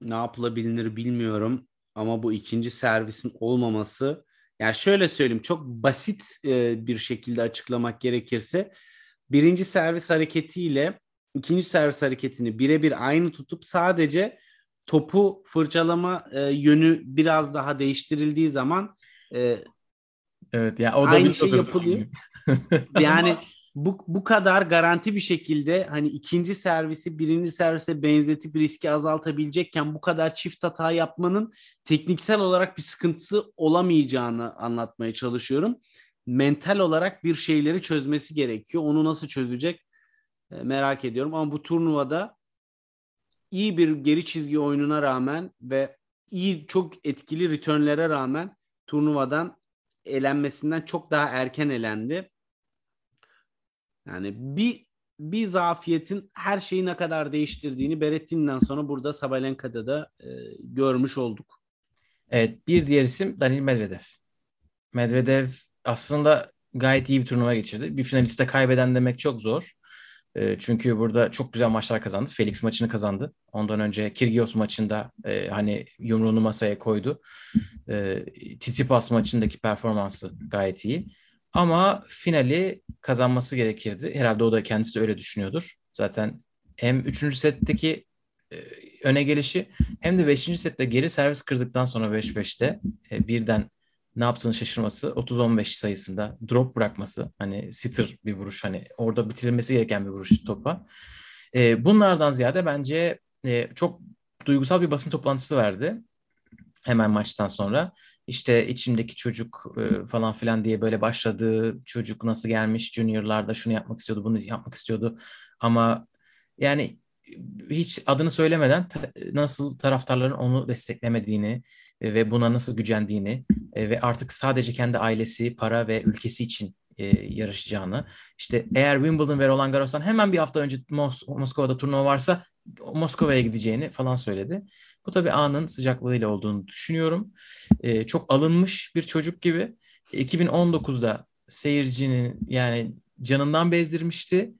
ne yapılabilir bilmiyorum ama bu ikinci servisin olmaması yani şöyle söyleyeyim çok basit e, bir şekilde açıklamak gerekirse birinci servis hareketiyle ikinci servis hareketini birebir aynı tutup sadece topu fırçalama e, yönü biraz daha değiştirildiği zaman e, Evet ya o da Aynı bir şey yapılıyor. yani bu bu kadar garanti bir şekilde hani ikinci servisi birinci servise benzetip riski azaltabilecekken bu kadar çift hata yapmanın tekniksel olarak bir sıkıntısı olamayacağını anlatmaya çalışıyorum. Mental olarak bir şeyleri çözmesi gerekiyor. Onu nasıl çözecek e, merak ediyorum ama bu turnuvada iyi bir geri çizgi oyununa rağmen ve iyi çok etkili returnlere rağmen turnuvadan elenmesinden çok daha erken elendi. Yani bir bir zafiyetin her şeyi ne kadar değiştirdiğini Berettin'den sonra burada Sabalenka'da da e, görmüş olduk. Evet bir diğer isim Daniil Medvedev. Medvedev aslında gayet iyi bir turnuva geçirdi. Bir finaliste kaybeden demek çok zor. E, çünkü burada çok güzel maçlar kazandı. Felix maçını kazandı. Ondan önce Kirgios maçında e, hani yumruğunu masaya koydu. E, Tsitsipas maçındaki performansı gayet iyi. Ama finali kazanması gerekirdi. Herhalde o da kendisi de öyle düşünüyordur. Zaten hem 3. setteki e, öne gelişi hem de 5. sette geri servis kırdıktan sonra 5-5'te e, birden ne yaptığını şaşırması 30-15 sayısında drop bırakması hani sitter bir vuruş hani orada bitirilmesi gereken bir vuruş topa. E, bunlardan ziyade bence çok duygusal bir basın toplantısı verdi hemen maçtan sonra. İşte içimdeki çocuk e, falan filan diye böyle başladı. Çocuk nasıl gelmiş juniorlarda şunu yapmak istiyordu, bunu yapmak istiyordu. Ama yani hiç adını söylemeden nasıl taraftarların onu desteklemediğini ve buna nasıl gücendiğini e, ve artık sadece kendi ailesi, para ve ülkesi için e, yarışacağını. İşte eğer Wimbledon ve Roland Garros'tan hemen bir hafta önce Mos- Moskova'da turnuva varsa Moskova'ya gideceğini falan söyledi. Bu tabii anın sıcaklığıyla olduğunu düşünüyorum. E, çok alınmış bir çocuk gibi. 2019'da seyircinin yani canından bezdirmişti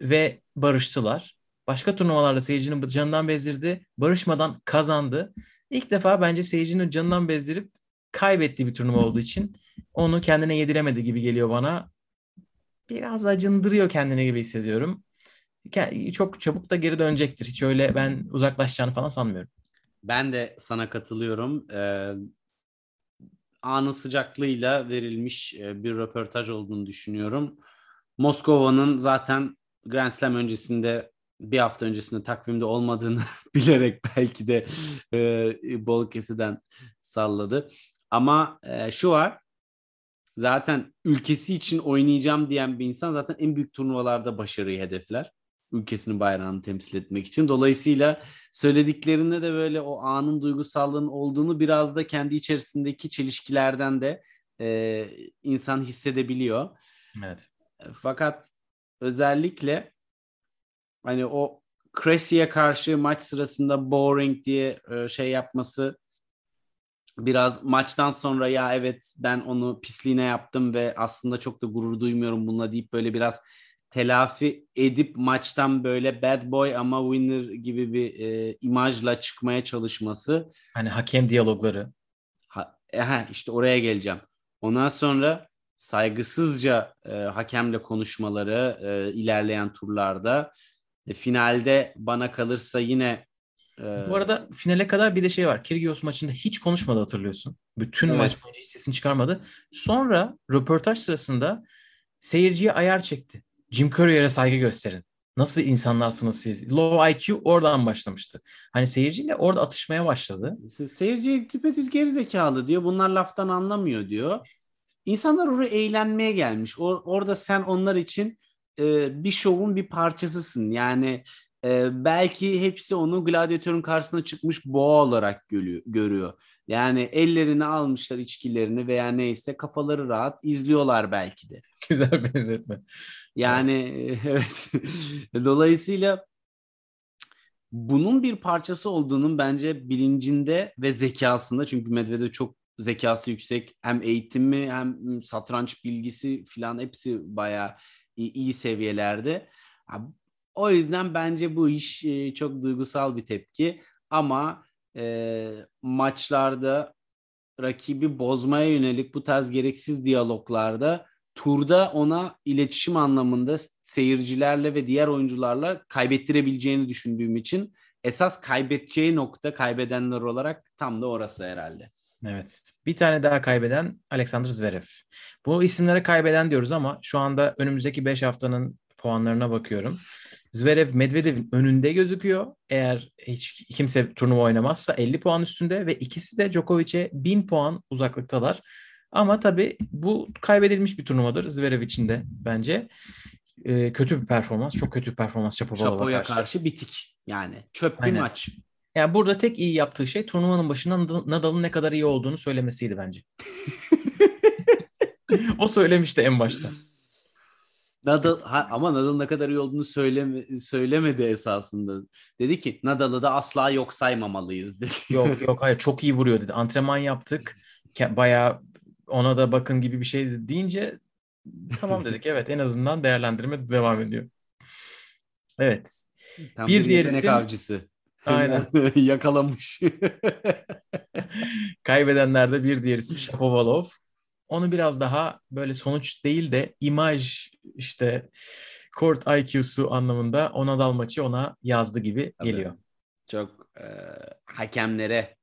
ve barıştılar. Başka turnuvalarda seyircinin canından bezdirdi. Barışmadan kazandı. İlk defa bence seyircinin canından bezdirip kaybettiği bir turnuva olduğu için onu kendine yediremedi gibi geliyor bana. Biraz acındırıyor kendine gibi hissediyorum. Çok çabuk da geri dönecektir. Hiç öyle ben uzaklaşacağını falan sanmıyorum. Ben de sana katılıyorum. Ee, anın sıcaklığıyla verilmiş e, bir röportaj olduğunu düşünüyorum. Moskova'nın zaten Grand Slam öncesinde bir hafta öncesinde takvimde olmadığını bilerek belki de e, bol kesiden salladı. Ama e, şu var zaten ülkesi için oynayacağım diyen bir insan zaten en büyük turnuvalarda başarıyı hedefler. Ülkesinin bayrağını temsil etmek için. Dolayısıyla söylediklerinde de böyle o anın duygusallığının olduğunu biraz da kendi içerisindeki çelişkilerden de e, insan hissedebiliyor. Evet. Fakat özellikle hani o Cressie'ye karşı maç sırasında boring diye e, şey yapması biraz maçtan sonra ya evet ben onu pisliğine yaptım ve aslında çok da gurur duymuyorum bununla deyip böyle biraz telafi edip maçtan böyle bad boy ama winner gibi bir e, imajla çıkmaya çalışması. Hani hakem diyalogları. Ha, e, ha, işte oraya geleceğim. Ondan sonra saygısızca e, hakemle konuşmaları e, ilerleyen turlarda. E, finalde bana kalırsa yine bu arada finale kadar bir de şey var. Kyrgios maçında hiç konuşmadı hatırlıyorsun. Bütün evet. maç boyunca hiç sesini çıkarmadı. Sonra röportaj sırasında seyirciye ayar çekti. Jim Courier'e saygı gösterin. Nasıl insanlarsınız siz? Low IQ oradan başlamıştı. Hani seyirciyle orada atışmaya başladı. Se- Seyirci düpedüz geri zekalı diyor. Bunlar laftan anlamıyor diyor. İnsanlar oraya eğlenmeye gelmiş. Or- orada sen onlar için e, bir şovun bir parçasısın. Yani e, belki hepsi onu gladyatörün karşısına çıkmış boğa olarak görüyor. Yani ellerini almışlar içkilerini veya neyse kafaları rahat izliyorlar belki de. Güzel benzetme. Yani evet. Dolayısıyla bunun bir parçası olduğunun bence bilincinde ve zekasında çünkü Medvedev çok zekası yüksek. Hem eğitimi hem satranç bilgisi filan hepsi bayağı iyi, iyi seviyelerde. O yüzden bence bu iş e, çok duygusal bir tepki ama e, maçlarda rakibi bozmaya yönelik bu tarz gereksiz diyaloglarda turda ona iletişim anlamında seyircilerle ve diğer oyuncularla kaybettirebileceğini düşündüğüm için esas kaybedeceği nokta kaybedenler olarak tam da orası herhalde. Evet. Bir tane daha kaybeden Alexander Zverev. Bu isimlere kaybeden diyoruz ama şu anda önümüzdeki 5 haftanın puanlarına bakıyorum. Zverev Medvedev'in önünde gözüküyor. Eğer hiç kimse turnuva oynamazsa 50 puan üstünde ve ikisi de Djokovic'e 1000 puan uzaklıktalar. Ama tabii bu kaybedilmiş bir turnuvadır Zverev için de bence. Ee, kötü bir performans, çok kötü bir performans Shapovalov'a Şapoya karşı. karşı bitik yani çöp bir Aynen. maç. Yani burada tek iyi yaptığı şey turnuvanın başında Nadal- Nadal'ın ne kadar iyi olduğunu söylemesiydi bence. o söylemişti en başta. Nadal ha, ama Nadal'ın ne kadar iyi olduğunu söyleme, söylemedi esasında. Dedi ki Nadal'ı da asla yok saymamalıyız dedi. Yok yok hayır çok iyi vuruyor dedi. Antrenman yaptık. Bayağı ona da bakın gibi bir şey deyince tamam dedik. Evet en azından değerlendirme devam ediyor. Evet. Tam Bir bir, diğer yetenek isim- avcısı. Aynen. Yakalamış. Kaybedenlerde bir diğer isim Shapovalov. Onu biraz daha böyle sonuç değil de imaj işte court IQ'su anlamında o Nadal maçı ona yazdı gibi Tabii. geliyor. Çok e, hakemlere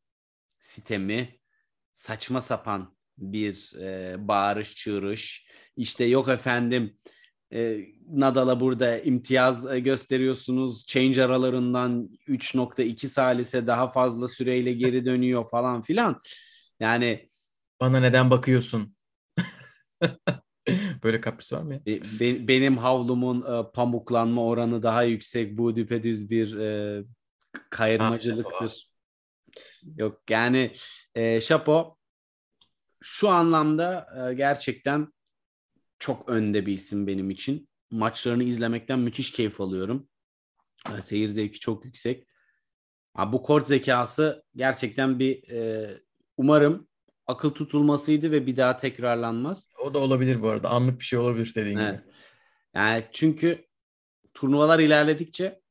sitemi, saçma sapan bir e, bağırış çığırış. İşte yok efendim e, Nadal'a burada imtiyaz e, gösteriyorsunuz. Change aralarından 3.2 salise daha fazla süreyle geri dönüyor falan filan. Yani Bana neden bakıyorsun? Böyle kapris var mı ya? Be- be- benim havlumun e, pamuklanma oranı daha yüksek. Bu düpedüz bir e, kayırmacılıktır. Yok yani e, Şapo şu anlamda e, gerçekten çok önde bir isim benim için. Maçlarını izlemekten müthiş keyif alıyorum. E, seyir zevki çok yüksek. Ha, bu kort zekası gerçekten bir e, umarım akıl tutulmasıydı ve bir daha tekrarlanmaz. O da olabilir bu arada. Anlık bir şey olabilir dediğin Evet. gibi. Yani çünkü turnuvalar ilerledikçe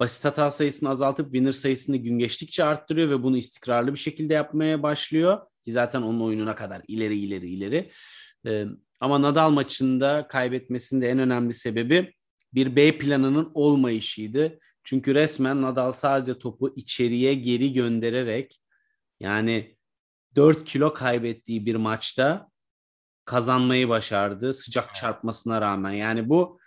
basit hata sayısını azaltıp winner sayısını gün geçtikçe arttırıyor ve bunu istikrarlı bir şekilde yapmaya başlıyor. Ki zaten onun oyununa kadar ileri ileri ileri. Ee, ama Nadal maçında kaybetmesinin de en önemli sebebi bir B planının olmayışıydı. Çünkü resmen Nadal sadece topu içeriye geri göndererek yani 4 kilo kaybettiği bir maçta kazanmayı başardı sıcak çarpmasına rağmen. Yani bu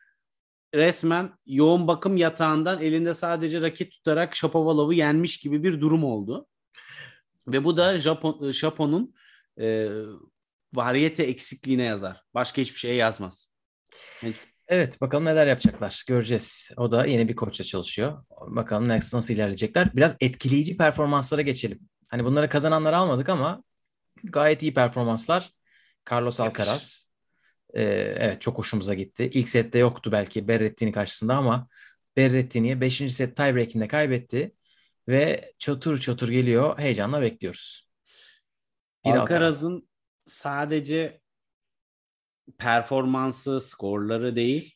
resmen yoğun bakım yatağından elinde sadece raket tutarak Shapovalov'u yenmiş gibi bir durum oldu. Ve bu da Japon Japon'un e, variyete eksikliğine yazar. Başka hiçbir şeye yazmaz. Yani Evet bakalım neler yapacaklar. Göreceğiz. O da yeni bir koçla çalışıyor. Bakalım nasıl, nasıl ilerleyecekler. Biraz etkileyici performanslara geçelim. Hani bunları kazananları almadık ama gayet iyi performanslar. Carlos. Alcaraz. Ee, evet çok hoşumuza gitti. İlk sette yoktu belki Berrettini karşısında ama Berrettini'ye 5. set tiebreak'inde kaybetti. Ve çatır çatır geliyor. Heyecanla bekliyoruz. Bir Alcaraz. Alcaraz'ın sadece performansı, skorları değil,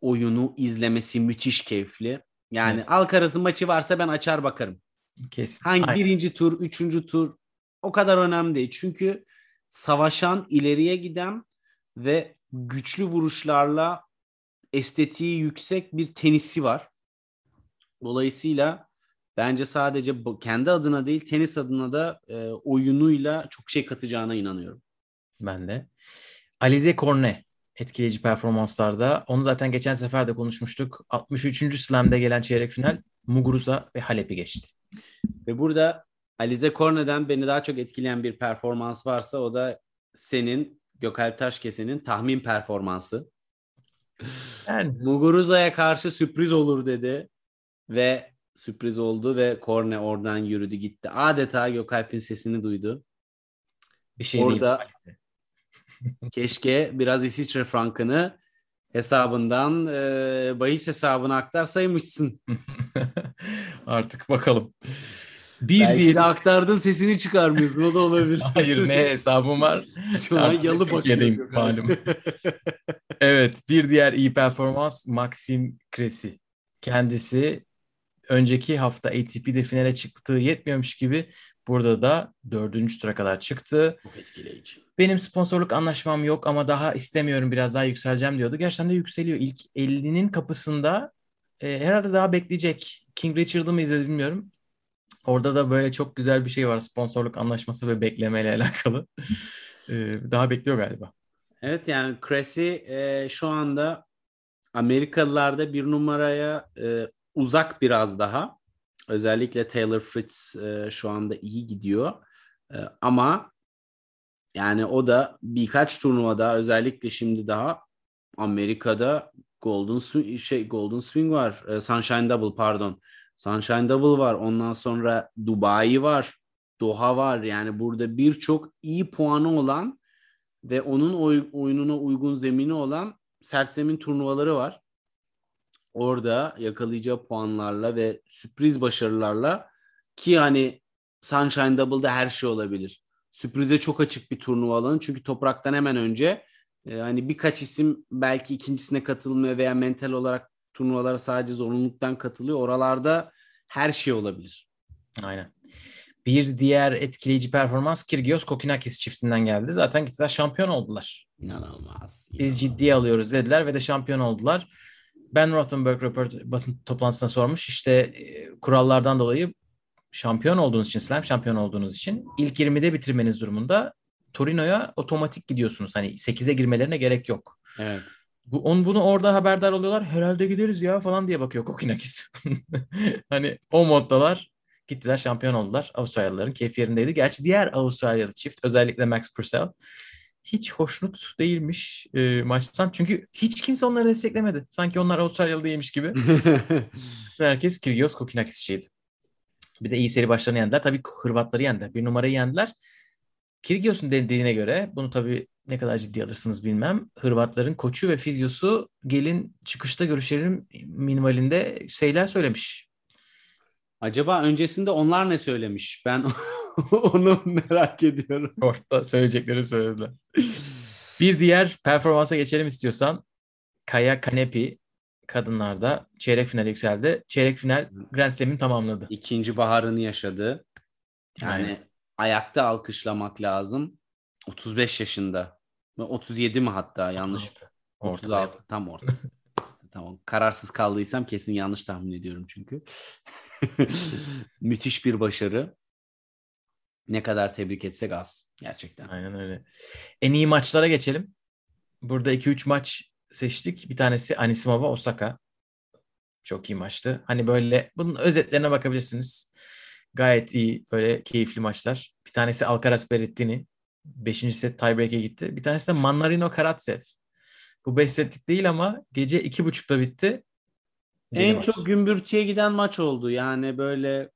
oyunu izlemesi müthiş keyifli. Yani Evet. Alcaraz'ın maçı varsa ben açar bakarım. Kesin. Hangi Aynen. birinci tur, üçüncü tur o kadar önemli değil. Çünkü savaşan, ileriye giden ve güçlü vuruşlarla estetiği yüksek bir tenisi var. Dolayısıyla bence sadece kendi adına değil tenis adına da e, oyunuyla çok şey katacağına inanıyorum. Ben de. Alize Cornet etkileyici performanslarda. Onu zaten geçen sefer de konuşmuştuk. 63. Slam'de gelen çeyrek final Muguruza ve Halep'i geçti. Ve burada Alize Korne'den beni daha çok etkileyen bir performans varsa o da senin Gökalp Taşkesen'in tahmin performansı. Yani. Muguruza'ya karşı sürpriz olur dedi ve sürpriz oldu ve Korne oradan yürüdü gitti. Adeta Gökalp'in sesini duydu. Bir şey Orada değil. keşke biraz İsviçre frankını hesabından e, bahis hesabına aktarsaymışsın. Artık bakalım. Bir Belki diye de aktardın sesini çıkarmıyorsun o da olabilir. Hayır ne hesabım var. Şu an yalı Türkiye'deyim malum. evet bir diğer iyi performans Maxim Kresi. Kendisi önceki hafta ATP'de finale çıktığı yetmiyormuş gibi burada da dördüncü tura kadar çıktı. Çok etkileyici. Benim sponsorluk anlaşmam yok ama daha istemiyorum biraz daha yükseleceğim diyordu. Gerçekten de yükseliyor. İlk 50'nin kapısında e, herhalde daha bekleyecek. King Richard'ı mı izledi bilmiyorum. Orada da böyle çok güzel bir şey var. Sponsorluk anlaşması ve beklemeyle alakalı. e, daha bekliyor galiba. Evet yani Cressy e, şu anda Amerikalılarda bir numaraya e, uzak biraz daha. Özellikle Taylor Fritz e, şu anda iyi gidiyor. E, ama yani o da birkaç turnuvada özellikle şimdi daha Amerika'da Golden Swing, şey Golden Swing var. E, Sunshine Double pardon. Sunshine Double var. Ondan sonra Dubai var. Doha var. Yani burada birçok iyi puanı olan ve onun oy, oyununa uygun zemini olan sert zemin turnuvaları var. Orada yakalayacağı puanlarla ve sürpriz başarılarla ki hani Sunshine Double'da her şey olabilir. Sürprize çok açık bir turnuva alanı. Çünkü topraktan hemen önce e, hani birkaç isim belki ikincisine katılmaya veya mental olarak turnuvalara sadece zorunluluktan katılıyor. Oralarda her şey olabilir. Aynen. Bir diğer etkileyici performans Kirgios Kokinakis çiftinden geldi. Zaten gittiler şampiyon oldular. İnanılmaz. Biz ciddiye alıyoruz dediler ve de şampiyon oldular. Ben Rothenberg röport basın toplantısına sormuş. İşte e, kurallardan dolayı şampiyon olduğunuz için, slam şampiyon olduğunuz için ilk 20'de bitirmeniz durumunda Torino'ya otomatik gidiyorsunuz. Hani 8'e girmelerine gerek yok. Evet. Bu, on, bunu orada haberdar oluyorlar. Herhalde gideriz ya falan diye bakıyor Kokinakis. hani o moddalar gittiler şampiyon oldular. Avustralyalıların keyfi yerindeydi. Gerçi diğer Avustralyalı çift özellikle Max Purcell hiç hoşnut değilmiş e, maçtan. Çünkü hiç kimse onları desteklemedi. Sanki onlar Avustralyalı değilmiş gibi. Herkes Kyrgios Kokinakis'çiydi. Bir de iyi seri başlarını yendiler. Tabii Hırvatları yendiler. Bir numarayı yendiler. Kyrgios'un dediğine göre bunu tabii ne kadar ciddi alırsınız bilmem. Hırvatların koçu ve fizyosu gelin çıkışta görüşlerim minimalinde şeyler söylemiş. Acaba öncesinde onlar ne söylemiş? Ben onu merak ediyorum. Orta söyleyecekleri söylediler. Bir diğer performansa geçelim istiyorsan. Kaya Kanepi kadınlarda çeyrek final yükseldi. Çeyrek final Grand Slam'in tamamladı. İkinci baharını yaşadı. Yani Aynen. ayakta alkışlamak lazım. 35 yaşında. 37 mi hatta yanlış. Ortada. 36 tam ortası. tamam. Kararsız kaldıysam kesin yanlış tahmin ediyorum çünkü. Müthiş bir başarı. Ne kadar tebrik etsek az gerçekten. Aynen öyle. En iyi maçlara geçelim. Burada 2-3 maç seçtik. Bir tanesi Anisimova Osaka. Çok iyi maçtı. Hani böyle bunun özetlerine bakabilirsiniz. Gayet iyi böyle keyifli maçlar. Bir tanesi Alcaraz Berrettini. Beşinci set tiebreak'e gitti. Bir tanesi de Manarino Karatsev. Bu beş setlik değil ama gece iki buçukta bitti. En maç. çok gümbürtüye giden maç oldu. Yani böyle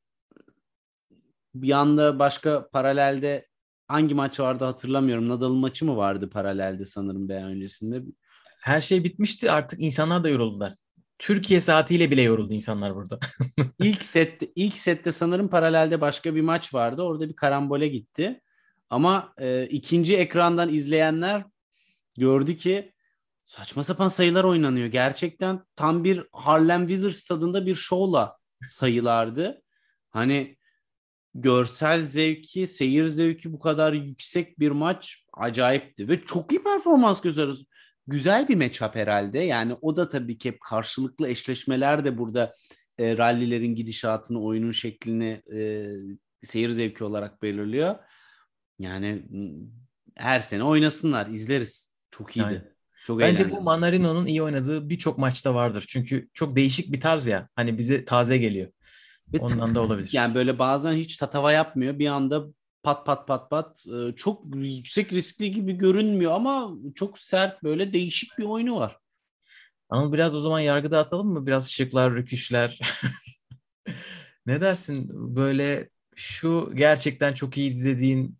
bir yanda başka paralelde hangi maç vardı hatırlamıyorum. Nadal'ın maçı mı vardı paralelde sanırım veya öncesinde. Her şey bitmişti artık insanlar da yoruldular. Türkiye saatiyle bile yoruldu insanlar burada. İlk sette ilk sette sanırım paralelde başka bir maç vardı. Orada bir karambole gitti. Ama e, ikinci ekrandan izleyenler gördü ki saçma sapan sayılar oynanıyor. Gerçekten tam bir Harlem Wizards tadında bir şovla sayılardı. Hani görsel zevki, seyir zevki bu kadar yüksek bir maç acayipti ve çok iyi performans gösteriyoruz. Güzel bir matchup herhalde. Yani o da tabii ki hep karşılıklı eşleşmeler de burada e, rallilerin gidişatını, oyunun şeklini e, seyir zevki olarak belirliyor. Yani her sene oynasınlar, izleriz. Çok iyiydi. Yani, Çok Bence eğlendim. bu Manarino'nun iyi oynadığı birçok maçta vardır. Çünkü çok değişik bir tarz ya. Hani bize taze geliyor. Ve Ondan tık da olabilir. Yani böyle bazen hiç tatava yapmıyor. Bir anda pat pat pat pat e, çok yüksek riskli gibi görünmüyor ama çok sert böyle değişik bir oyunu var. Ama biraz o zaman yargıda atalım mı? Biraz şıklar, rüküşler. Ne dersin? Böyle şu gerçekten çok iyi dediğin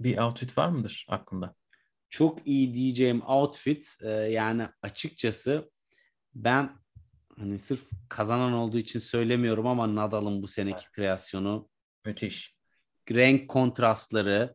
bir outfit var mıdır aklında? Çok iyi diyeceğim outfit e, yani açıkçası ben hani sırf kazanan olduğu için söylemiyorum ama Nadal'ın bu seneki kreasyonu Müthiş. renk kontrastları,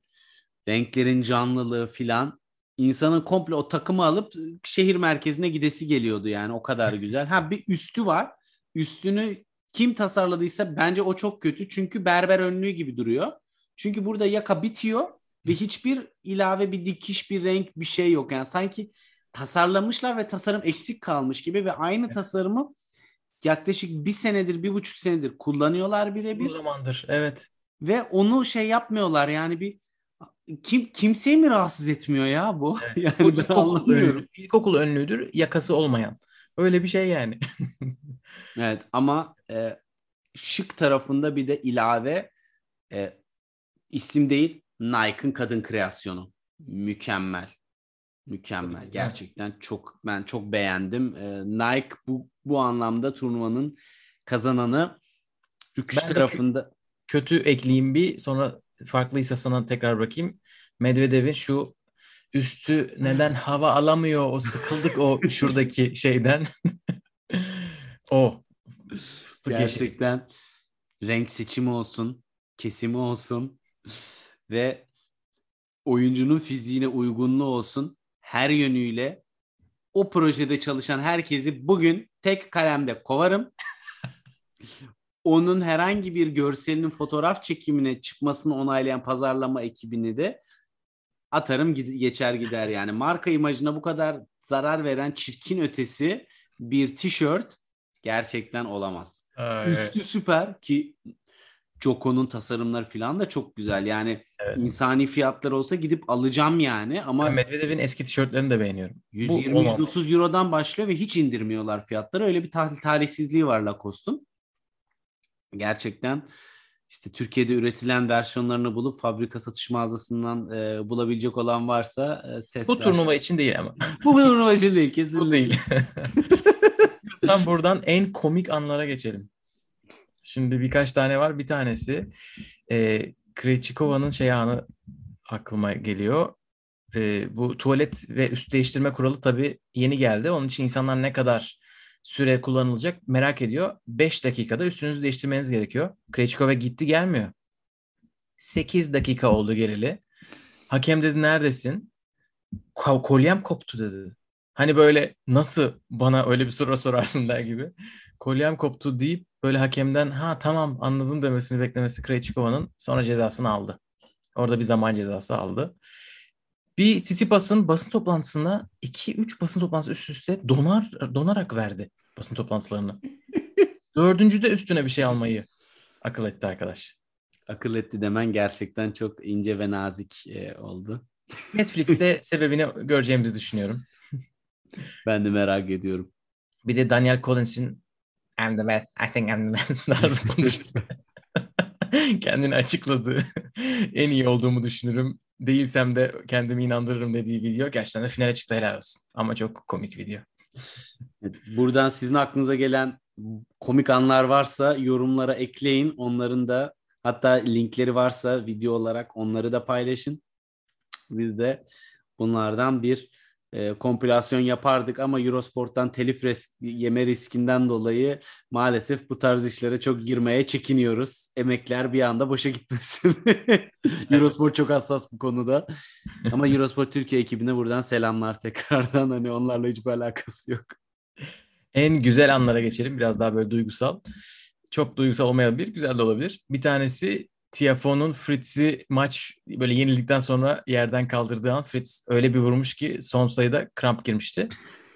renklerin canlılığı filan insanın komple o takımı alıp şehir merkezine gidesi geliyordu yani o kadar güzel. Ha bir üstü var. Üstünü kim tasarladıysa bence o çok kötü. Çünkü berber önlüğü gibi duruyor. Çünkü burada yaka bitiyor ve hiçbir ilave bir dikiş, bir renk, bir şey yok. Yani sanki tasarlamışlar ve tasarım eksik kalmış gibi ve aynı tasarımı yaklaşık bir senedir, bir buçuk senedir kullanıyorlar Bu birebir zamandır. Evet. ve onu şey yapmıyorlar yani bir kim kimseyi mi rahatsız etmiyor ya bu? Bu yani ben ilkokul, önlüğü, ilkokul önlüğüdür. Yakası olmayan. Öyle bir şey yani. Evet ama e, şık tarafında bir de ilave e, isim değil Nike'ın kadın kreasyonu. Mükemmel. Mükemmel. Gerçekten çok ben çok beğendim. E, Nike bu bu anlamda turnuvanın kazananı. Rüküş Ben de kö- tarafında Kötü ekleyeyim bir. Sonra farklıysa sana tekrar bırakayım. Medvedev'in şu üstü neden hava alamıyor? O sıkıldık o şuradaki şeyden. o. Fıstık yeşil. gerçekten renk seçimi olsun, kesimi olsun ve oyuncunun fiziğine uygunluğu olsun. Her yönüyle o projede çalışan herkesi bugün tek kalemde kovarım. Onun herhangi bir görselinin fotoğraf çekimine çıkmasını onaylayan pazarlama ekibini de atarım geçer gider yani. Marka imajına bu kadar zarar veren çirkin ötesi bir tişört gerçekten olamaz. Aa, evet. Üstü süper ki Joko'nun tasarımları falan da çok güzel. Yani Evet. insani fiyatlar olsa gidip alacağım yani ama Ben Medvedev'in eski tişörtlerini de beğeniyorum. Bu olmamış. 120-130 Euro'dan başlıyor ve hiç indirmiyorlar fiyatları. Öyle bir talihsizliği var Lacoste'un. Gerçekten işte Türkiye'de üretilen versiyonlarını bulup fabrika satış mağazasından e, bulabilecek olan varsa e, ses Bu ver. turnuva için değil ama. Bu turnuva için değil kesinlikle. Bu değil. Tam buradan en komik anlara geçelim. Şimdi birkaç tane var. Bir tanesi e, Krejcikova'nın şey anı aklıma geliyor. E, bu tuvalet ve üst değiştirme kuralı tabii yeni geldi. Onun için insanlar ne kadar süre kullanılacak merak ediyor. 5 dakikada üstünüzü değiştirmeniz gerekiyor. Krejcikova gitti gelmiyor. 8 dakika oldu geleli. Hakem dedi neredesin? Ko- Kolyem koptu dedi. Hani böyle nasıl bana öyle bir soru sorarsın der gibi. Kolyem koptu deyip böyle hakemden ha tamam anladım demesini beklemesi Krejcikova'nın sonra cezasını aldı. Orada bir zaman cezası aldı. Bir Sisipas'ın basın toplantısında 2-3 basın toplantısı üst üste donar donarak verdi basın toplantılarını. Dördüncü de üstüne bir şey almayı akıl etti arkadaş. Akıl etti demen gerçekten çok ince ve nazik e, oldu. Netflix'te sebebini göreceğimizi düşünüyorum. Ben de merak ediyorum. Bir de Daniel Collins'in I'm the best, I think I'm the best tarzı konuştu. Kendini açıkladı. en iyi olduğumu düşünürüm. Değilsem de kendimi inandırırım dediği video. Gerçekten de finale çıktı helal olsun. Ama çok komik video. Buradan sizin aklınıza gelen komik anlar varsa yorumlara ekleyin. Onların da hatta linkleri varsa video olarak onları da paylaşın. Biz de bunlardan bir e, kompilasyon yapardık ama Eurosport'tan telif res- yeme riskinden dolayı maalesef bu tarz işlere çok girmeye çekiniyoruz. Emekler bir anda boşa gitmesin. Eurosport çok hassas bu konuda. Ama Eurosport Türkiye ekibine buradan selamlar tekrardan. Hani onlarla hiçbir alakası yok. En güzel anlara geçelim. Biraz daha böyle duygusal. Çok duygusal olmayabilir. Güzel de olabilir. Bir tanesi Tiafoe'nun Fritz'i maç böyle yenildikten sonra yerden kaldırdığı an Fritz öyle bir vurmuş ki son sayıda kramp girmişti.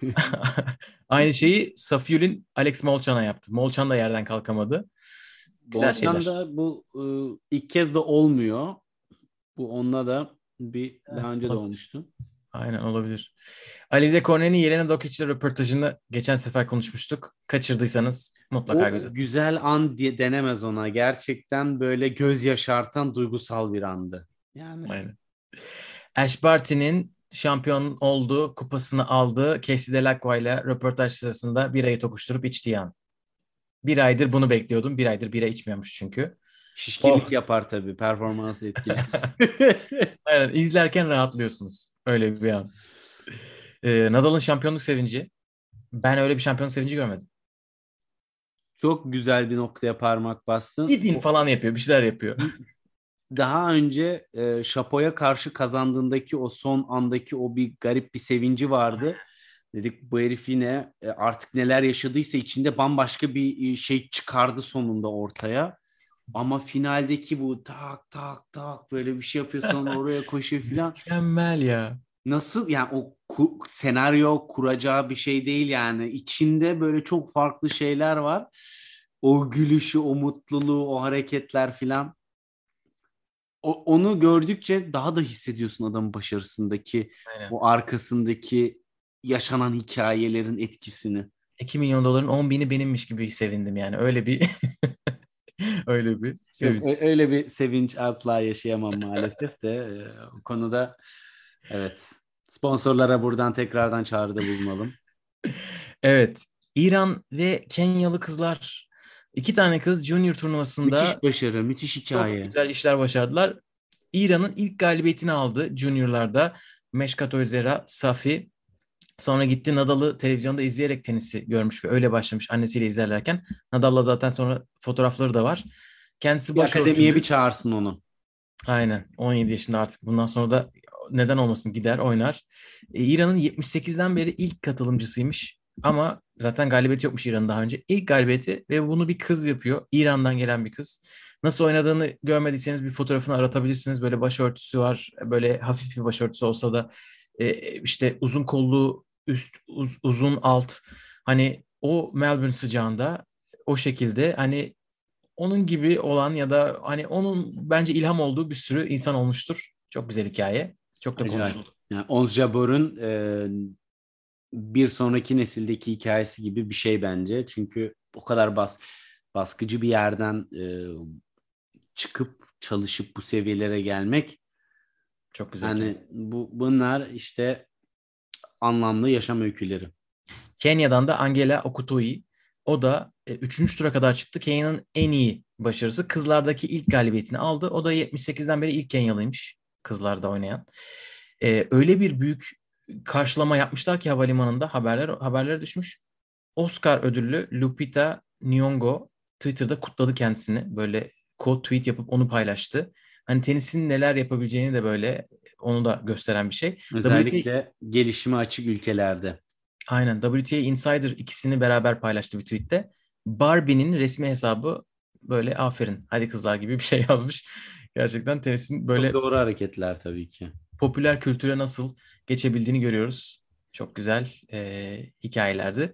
Aynı şeyi Safiul'in Alex Molchan'a yaptı. Molchan da yerden kalkamadı. Güzel şeyler. da bu e, ilk kez de olmuyor. Bu onunla da bir daha Evet, önce de olmuştu. Aynen olabilir. Alize Korne'nin Yelena Dokic'le röportajını geçen sefer konuşmuştuk. Kaçırdıysanız mutlaka göz O atın. güzel an diye denemez ona. Gerçekten böyle göz yaşartan duygusal bir andı. Yani Aynen. Ash Barty'nin şampiyon olduğu, kupasını aldığı Casey Delacroix ile röportaj sırasında birayı tokuşturup içtiği an. Bir aydır bunu bekliyordum. Bir aydır bira içmiyormuş çünkü. Şişkinlik Oh. yapar tabii. Performansı etkiler. Aynen. izlerken rahatlıyorsunuz. Öyle bir an. Ee, Nadal'ın şampiyonluk sevinci. Ben öyle bir şampiyonluk sevinci görmedim. Çok güzel bir noktaya parmak bastın. Gidin falan yapıyor. Bir şeyler yapıyor. Daha önce e, Şapo'ya karşı kazandığındaki o son andaki o bir garip bir sevinci vardı. Dedik bu herif yine e, artık neler yaşadıysa içinde bambaşka bir e, şey çıkardı sonunda ortaya. Ama finaldeki bu tak tak tak böyle bir şey yapıyor sonra oraya koşuyor filan. Mükemmel ya. Nasıl yani o ku- senaryo kuracağı bir şey değil yani. İçinde böyle çok farklı şeyler var. O gülüşü, o mutluluğu, o hareketler filan. O, onu gördükçe daha da hissediyorsun adamın başarısındaki, Aynen. o arkasındaki yaşanan hikayelerin etkisini. 2 milyon doların 10 bini benimmiş gibi sevindim yani. Öyle bir öyle bir Yok, sevinç. ö- öyle bir sevinç asla yaşayamam maalesef de e, o konuda evet sponsorlara buradan tekrardan çağrıda bulunalım. Evet. İran ve Kenyalı kızlar iki tane kız junior turnuvasında Müthiş başarı, müthiş çok hikaye. güzel işler başardılar. İran'ın ilk galibiyetini aldı juniorlarda. Meşkat Özera, Safi. Sonra gitti Nadal'ı televizyonda izleyerek tenisi görmüş ve öyle başlamış annesiyle izlerlerken. Nadal'la zaten sonra fotoğrafları da var. Kendisi Bir akademiye bir çağırsın onu. Aynen. 17 yaşında artık. Bundan sonra da neden olmasın gider oynar. E, İran'ın 78'den beri ilk katılımcısıymış. Ama zaten galibiyeti yokmuş İran'ın daha önce. İlk galibiyeti ve bunu bir kız yapıyor. İran'dan gelen bir kız. Nasıl oynadığını görmediyseniz bir fotoğrafını aratabilirsiniz. Böyle başörtüsü var. Böyle hafif bir başörtüsü olsa da e, işte uzun kollu üst uz- uzun alt. Hani o Melbourne sıcağında o şekilde hani onun gibi olan ya da hani onun bence ilham olduğu bir sürü insan olmuştur. Çok güzel hikaye. Çok da Acayip. konuşuldu. Yani Ons Jabor'un e, bir sonraki nesildeki hikayesi gibi bir şey bence. Çünkü o kadar bas baskıcı bir yerden e, çıkıp çalışıp bu seviyelere gelmek Çok güzel. yani bu bunlar işte anlamlı yaşam öyküleri. Kenya'dan da Angela Okutoi. O da 3. tura kadar çıktı. Kenya'nın en iyi başarısı. Kızlardaki ilk galibiyetini aldı. O da 78'den beri ilk Kenyalıymış. Kızlarda oynayan. E, öyle bir büyük karşılama yapmışlar ki havalimanında haberler haberlere düşmüş. Oscar ödüllü Lupita Nyong'o Twitter'da kutladı kendisini. Böyle quote tweet yapıp onu paylaştı. Hani tenisin neler yapabileceğini de böyle onu da gösteren bir şey. Özellikle gelişime açık ülkelerde. Aynen. WTA Insider ikisini beraber paylaştı bir tweette. Barbie'nin resmi hesabı böyle aferin hadi kızlar gibi bir şey yazmış. Gerçekten tenisin böyle Çok doğru hareketler tabii ki. popüler kültüre nasıl geçebildiğini görüyoruz. Çok güzel e, hikayelerdi.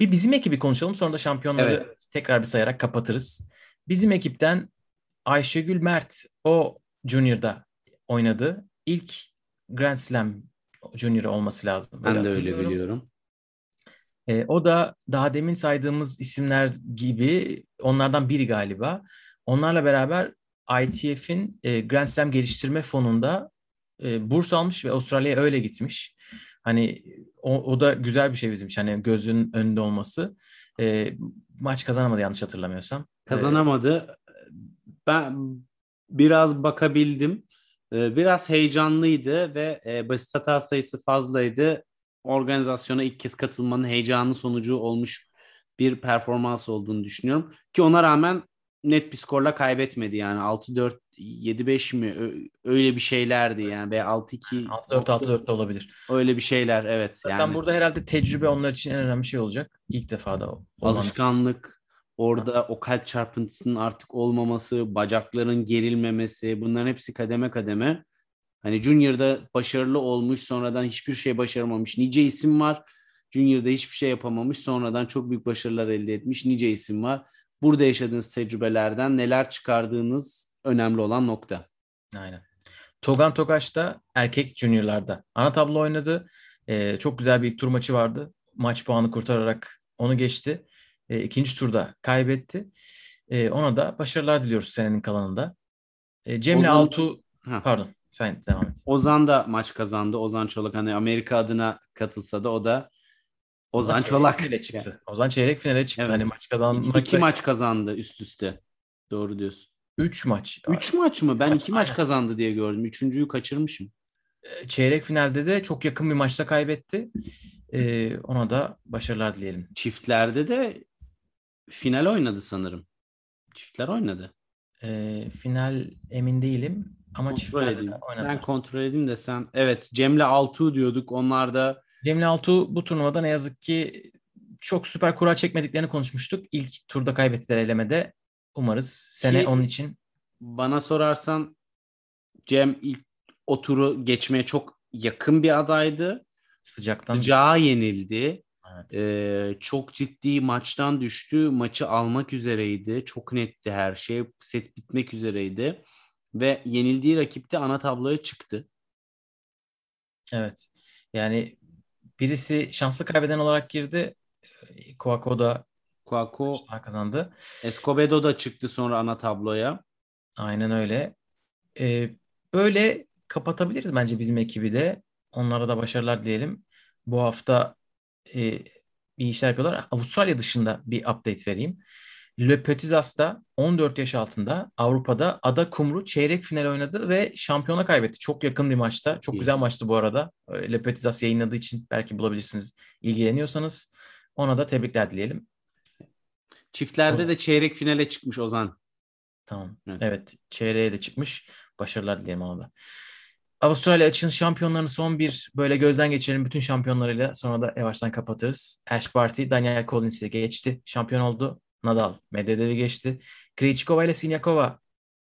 Bir bizim ekibi konuşalım sonra da şampiyonları Evet. tekrar bir sayarak kapatırız. Bizim ekipten Ayşegül Mert o Junior'da oynadı. İlk Grand Slam Junior olması lazım. Ben de öyle biliyorum. E, o da daha demin saydığımız isimler gibi onlardan biri galiba. Onlarla beraber ITF'in e, Grand Slam geliştirme fonunda e, burs almış ve Avustralya'ya öyle gitmiş. Hani o, o da güzel bir şey bizim için. Hani gözün önünde olması. E, maç kazanamadı yanlış hatırlamıyorsam. Kazanamadı. Ben biraz bakabildim. Ee, Biraz heyecanlıydı ve e, basit hata sayısı fazlaydı. Organizasyona ilk kez katılmanın heyecanı sonucu olmuş bir performans olduğunu düşünüyorum. Ki ona rağmen net bir skorla kaybetmedi yani 6-4 7-5 mi öyle bir şeylerdi yani ve 6-2 6-4 6-4 de olabilir. öyle bir şeyler evet Zaten yani burada herhalde tecrübe onlar için en önemli şey olacak. İlk defa da olan. alışkanlık orada o kalp çarpıntısının artık olmaması, bacakların gerilmemesi bunların hepsi kademe kademe. Hani Junior'da başarılı olmuş sonradan hiçbir şey başaramamış. Nice isim var. Junior'da hiçbir şey yapamamış sonradan çok büyük başarılar elde etmiş. Nice isim var. Burada yaşadığınız tecrübelerden neler çıkardığınız önemli olan nokta. Aynen. Togan Tokaş da erkek juniorlarda ana tablo oynadı. E, çok güzel bir ilk tur maçı vardı. Maç puanı kurtararak onu geçti. E, ikinci turda kaybetti. E, ona da başarılar diliyoruz senenin kalanında. E, Cemile Ozan- Altuğ Ha. pardon sen devam et. Ozan da maç kazandı. Ozan Çolak hani Amerika adına katılsa da o da Ozan Çolak. finale çıktı. Ozan çeyrek finale çıktı. Evet. Hani maç kazanmak İki maç kazandı üst üste. Doğru diyorsun. 3 maç. Üç maç mı? Ben maç, iki maç aynen. kazandı diye gördüm. Üçüncüyü kaçırmışım. E, Çeyrek finalde de çok yakın bir maçta kaybetti. E, ona da başarılar dileyelim. Çiftlerde de final oynadı sanırım. Çiftler oynadı. E, final emin değilim ama Kontrol çiftlerde edeyim. de oynadılar. Ben kontrol edeyim de sen. Evet Cem'le Altuğ diyorduk. Onlar da Cemile Altuğ bu turnuvada ne yazık ki çok süper kura çekmediklerini konuşmuştuk. İlk turda kaybettiler elemede. Umarız sene Ki- onun için bana sorarsan Cem ilk o turu geçmeye çok yakın bir adaydı. sıcaktan Sıcağa yenildi. Evet. Ee, çok ciddi maçtan düştü. Maçı almak üzereydi. Çok netti her şey. Set bitmek üzereydi. Ve yenildiği rakip de ana tabloya çıktı. Evet. Yani birisi şanslı kaybeden olarak girdi. Kouakou da Kuako kazandı. Escobedo da çıktı sonra ana tabloya. Aynen öyle. Ee, böyle kapatabiliriz bence bizim ekibi de. Onlara da başarılar dileyelim. Bu hafta e, iyi işler yapıyorlar. Avustralya dışında bir update vereyim. Le Petit As'ta 14 yaş altında Avrupa'da Ada Kumru çeyrek final oynadı ve şampiyona kaybetti. Çok yakın bir maçta. Çok İyi. güzel maçtı bu arada. E, Le Petit As yayınladığı için belki bulabilirsiniz ilgileniyorsanız. Ona da tebrikler dileyelim. Çiftlerde Sonra- de çeyrek finale çıkmış Ozan. Tamam. Evet. Evet. Çeyreğe de çıkmış. Başarılar dilerim ona da. Avustralya açığın şampiyonlarını son bir böyle gözden geçirelim bütün şampiyonlarıyla. Sonra da yavaştan kapatırız. Ash Barty, Daniel Collins'i geçti. Şampiyon oldu. Nadal, Medvedev'i geçti. Krejcikova ile Siniakova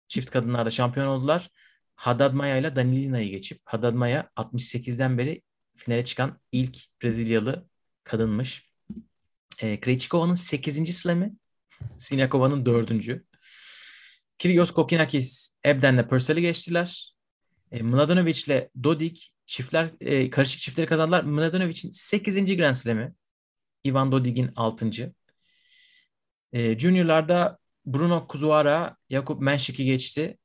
çift kadınlarda şampiyon oldular. Haddad Maya ile Danilina'yı geçip Haddad Maya 68'den beri finale çıkan ilk Brezilyalı kadınmış. E, Krejcikova'nın 8. slam'i, Siniakova'nın 4. Kyrgios Kokinakis Ebden'le Purcell'i geçtiler. E, Mladenovic Dodik çiftler e, karışık çiftleri kazandılar. Mladenovic'in 8. Grand Slam'i. Ivan Dodik'in 6. E, juniorlarda Bruno Kuzuara, Jakub Menšik'i geçti.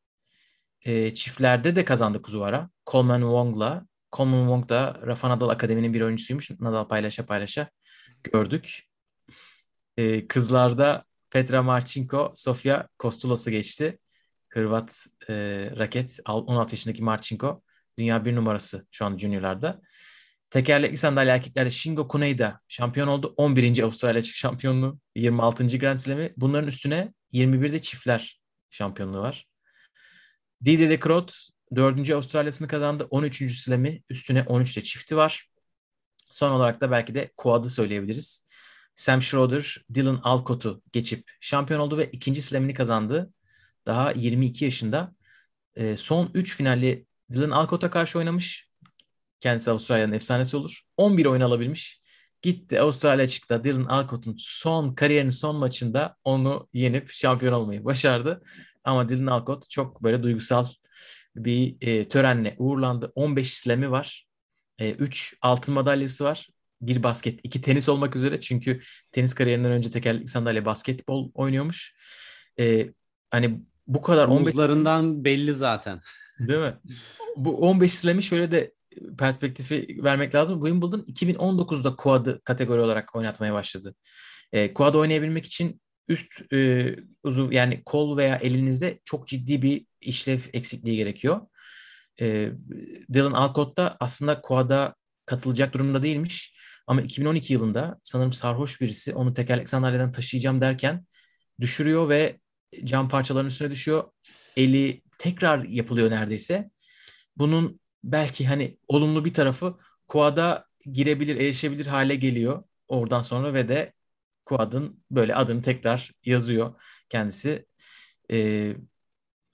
E, çiftlerde de kazandı Kuzuara. Coleman Wong'la. Coleman Wong da Rafa Nadal Akademi'nin bir oyuncusuymuş. Nadal paylaşa paylaşa gördük. E, kızlarda Petra Marcinko, Sofia Kostulos'u geçti. Hırvat e, raket al- 16 yaşındaki Marcinko. Dünya bir numarası şu an juniorlarda. Tekerlekli sandalye erkeklerde Shingo Kuneida şampiyon oldu. 11. Avustralya açık şampiyonluğu. 26. Grand Slam'i. Bunların üstüne 21'de çiftler şampiyonluğu var. Didier de Crot 4. Avustralya'sını kazandı. 13. Slam'i. Üstüne 13'te çifti var. Son olarak da belki de quad'ı söyleyebiliriz. Sam Schroeder, Dylan Alcott'u geçip şampiyon oldu ve ikinci slam'ini kazandı. Daha 22 yaşında. E, son 3 finalli Dylan Alcott'a karşı oynamış. Kendisi Avustralya'nın efsanesi olur. 11 oyun alabilmiş. Gitti Avustralya çıktı. Dylan Alcott'un son kariyerinin son maçında onu yenip şampiyon olmayı başardı. Ama Dylan Alcott çok böyle duygusal bir e, törenle uğurlandı. 15 slam'i var. 3 altın madalyası var. Bir basket, iki tenis olmak üzere. Çünkü tenis kariyerinden önce tekerlekli sandalye basketbol oynuyormuş. E, hani bu kadar 15 Omuzlarından belli zaten. Değil mi? Bu 15 slam'i şöyle de perspektifi vermek lazım. Wimbledon 2019'da quad'ı kategori olarak oynatmaya başladı. E, quad oynayabilmek için üst e, uzuv yani kol veya elinizde çok ciddi bir işlev eksikliği gerekiyor. E, Dylan Alcott da aslında quad'a katılacak durumda değilmiş. Ama 2012 yılında sanırım sarhoş birisi onu tekerlek sandalyeden taşıyacağım derken düşürüyor ve cam parçalarının üstüne düşüyor. Eli tekrar yapılıyor neredeyse. Bunun belki hani olumlu bir tarafı quad'a girebilir, erişebilir hale geliyor oradan sonra ve de quad'ın böyle adını tekrar yazıyor kendisi. Ee,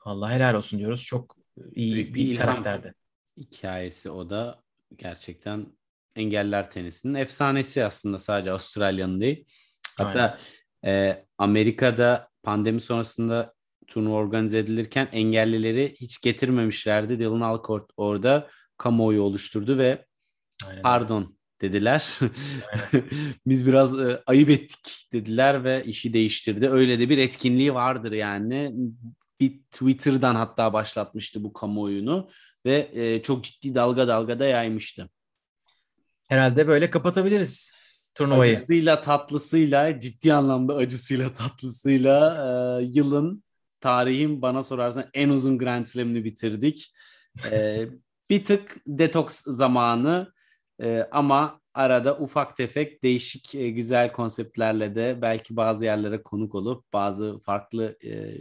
vallahi helal olsun diyoruz. Çok iyi Büyük bir bir, karakterdi. Hikayesi o da gerçekten engeller tenisinin efsanesi aslında sadece Avustralya'nın değil. Hatta e, Amerika'da pandemi sonrasında turnuva organize edilirken engellileri hiç getirmemişlerdi. Dylan Alcott orada kamuoyu oluşturdu ve Aynen. pardon dediler. Biz biraz e, ayıp ettik dediler ve işi değiştirdi. Öyle de bir etkinliği vardır yani. Bir Twitter'dan hatta başlatmıştı bu kamuoyunu ve e, çok ciddi dalga dalga da yaymıştı. Herhalde böyle kapatabiliriz turnuvayı. Acısıyla tatlısıyla ciddi anlamda acısıyla tatlısıyla e, yılın tarihin bana sorarsan en uzun Grand Slam'ini bitirdik. E, bir tık detoks zamanı e, ama arada ufak tefek değişik e, güzel konseptlerle de belki bazı yerlere konuk olup bazı farklı e,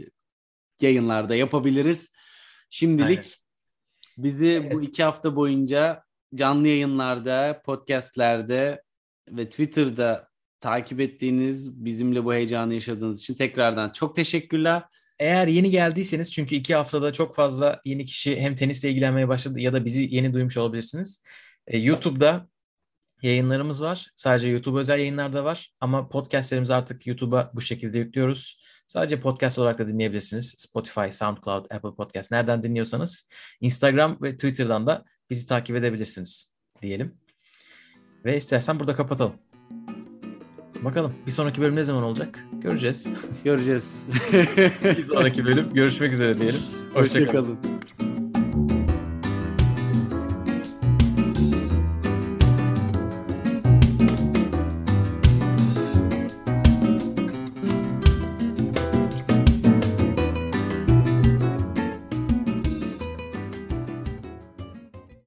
yayınlarda yapabiliriz. Şimdilik Aynen. bizi evet. bu iki hafta boyunca canlı yayınlarda, podcastlerde ve Twitter'da takip ettiğiniz, bizimle bu heyecanı yaşadığınız için tekrardan çok teşekkürler. Eğer yeni geldiyseniz çünkü iki haftada çok fazla yeni kişi hem tenisle ilgilenmeye başladı ya da bizi yeni duymuş olabilirsiniz. E, YouTube'da yayınlarımız var. Sadece YouTube özel yayınlar da var. Ama podcastlerimizi artık YouTube'a bu şekilde yüklüyoruz. Sadece podcast olarak da dinleyebilirsiniz. Spotify, SoundCloud, Apple Podcast nereden dinliyorsanız. Instagram ve Twitter'dan da bizi takip edebilirsiniz diyelim. Ve istersen burada kapatalım. Bakalım bir sonraki bölüm ne zaman olacak? Göreceğiz. Göreceğiz. bir sonraki bölüm görüşmek üzere diyelim. Hoşçakalın. Hoşça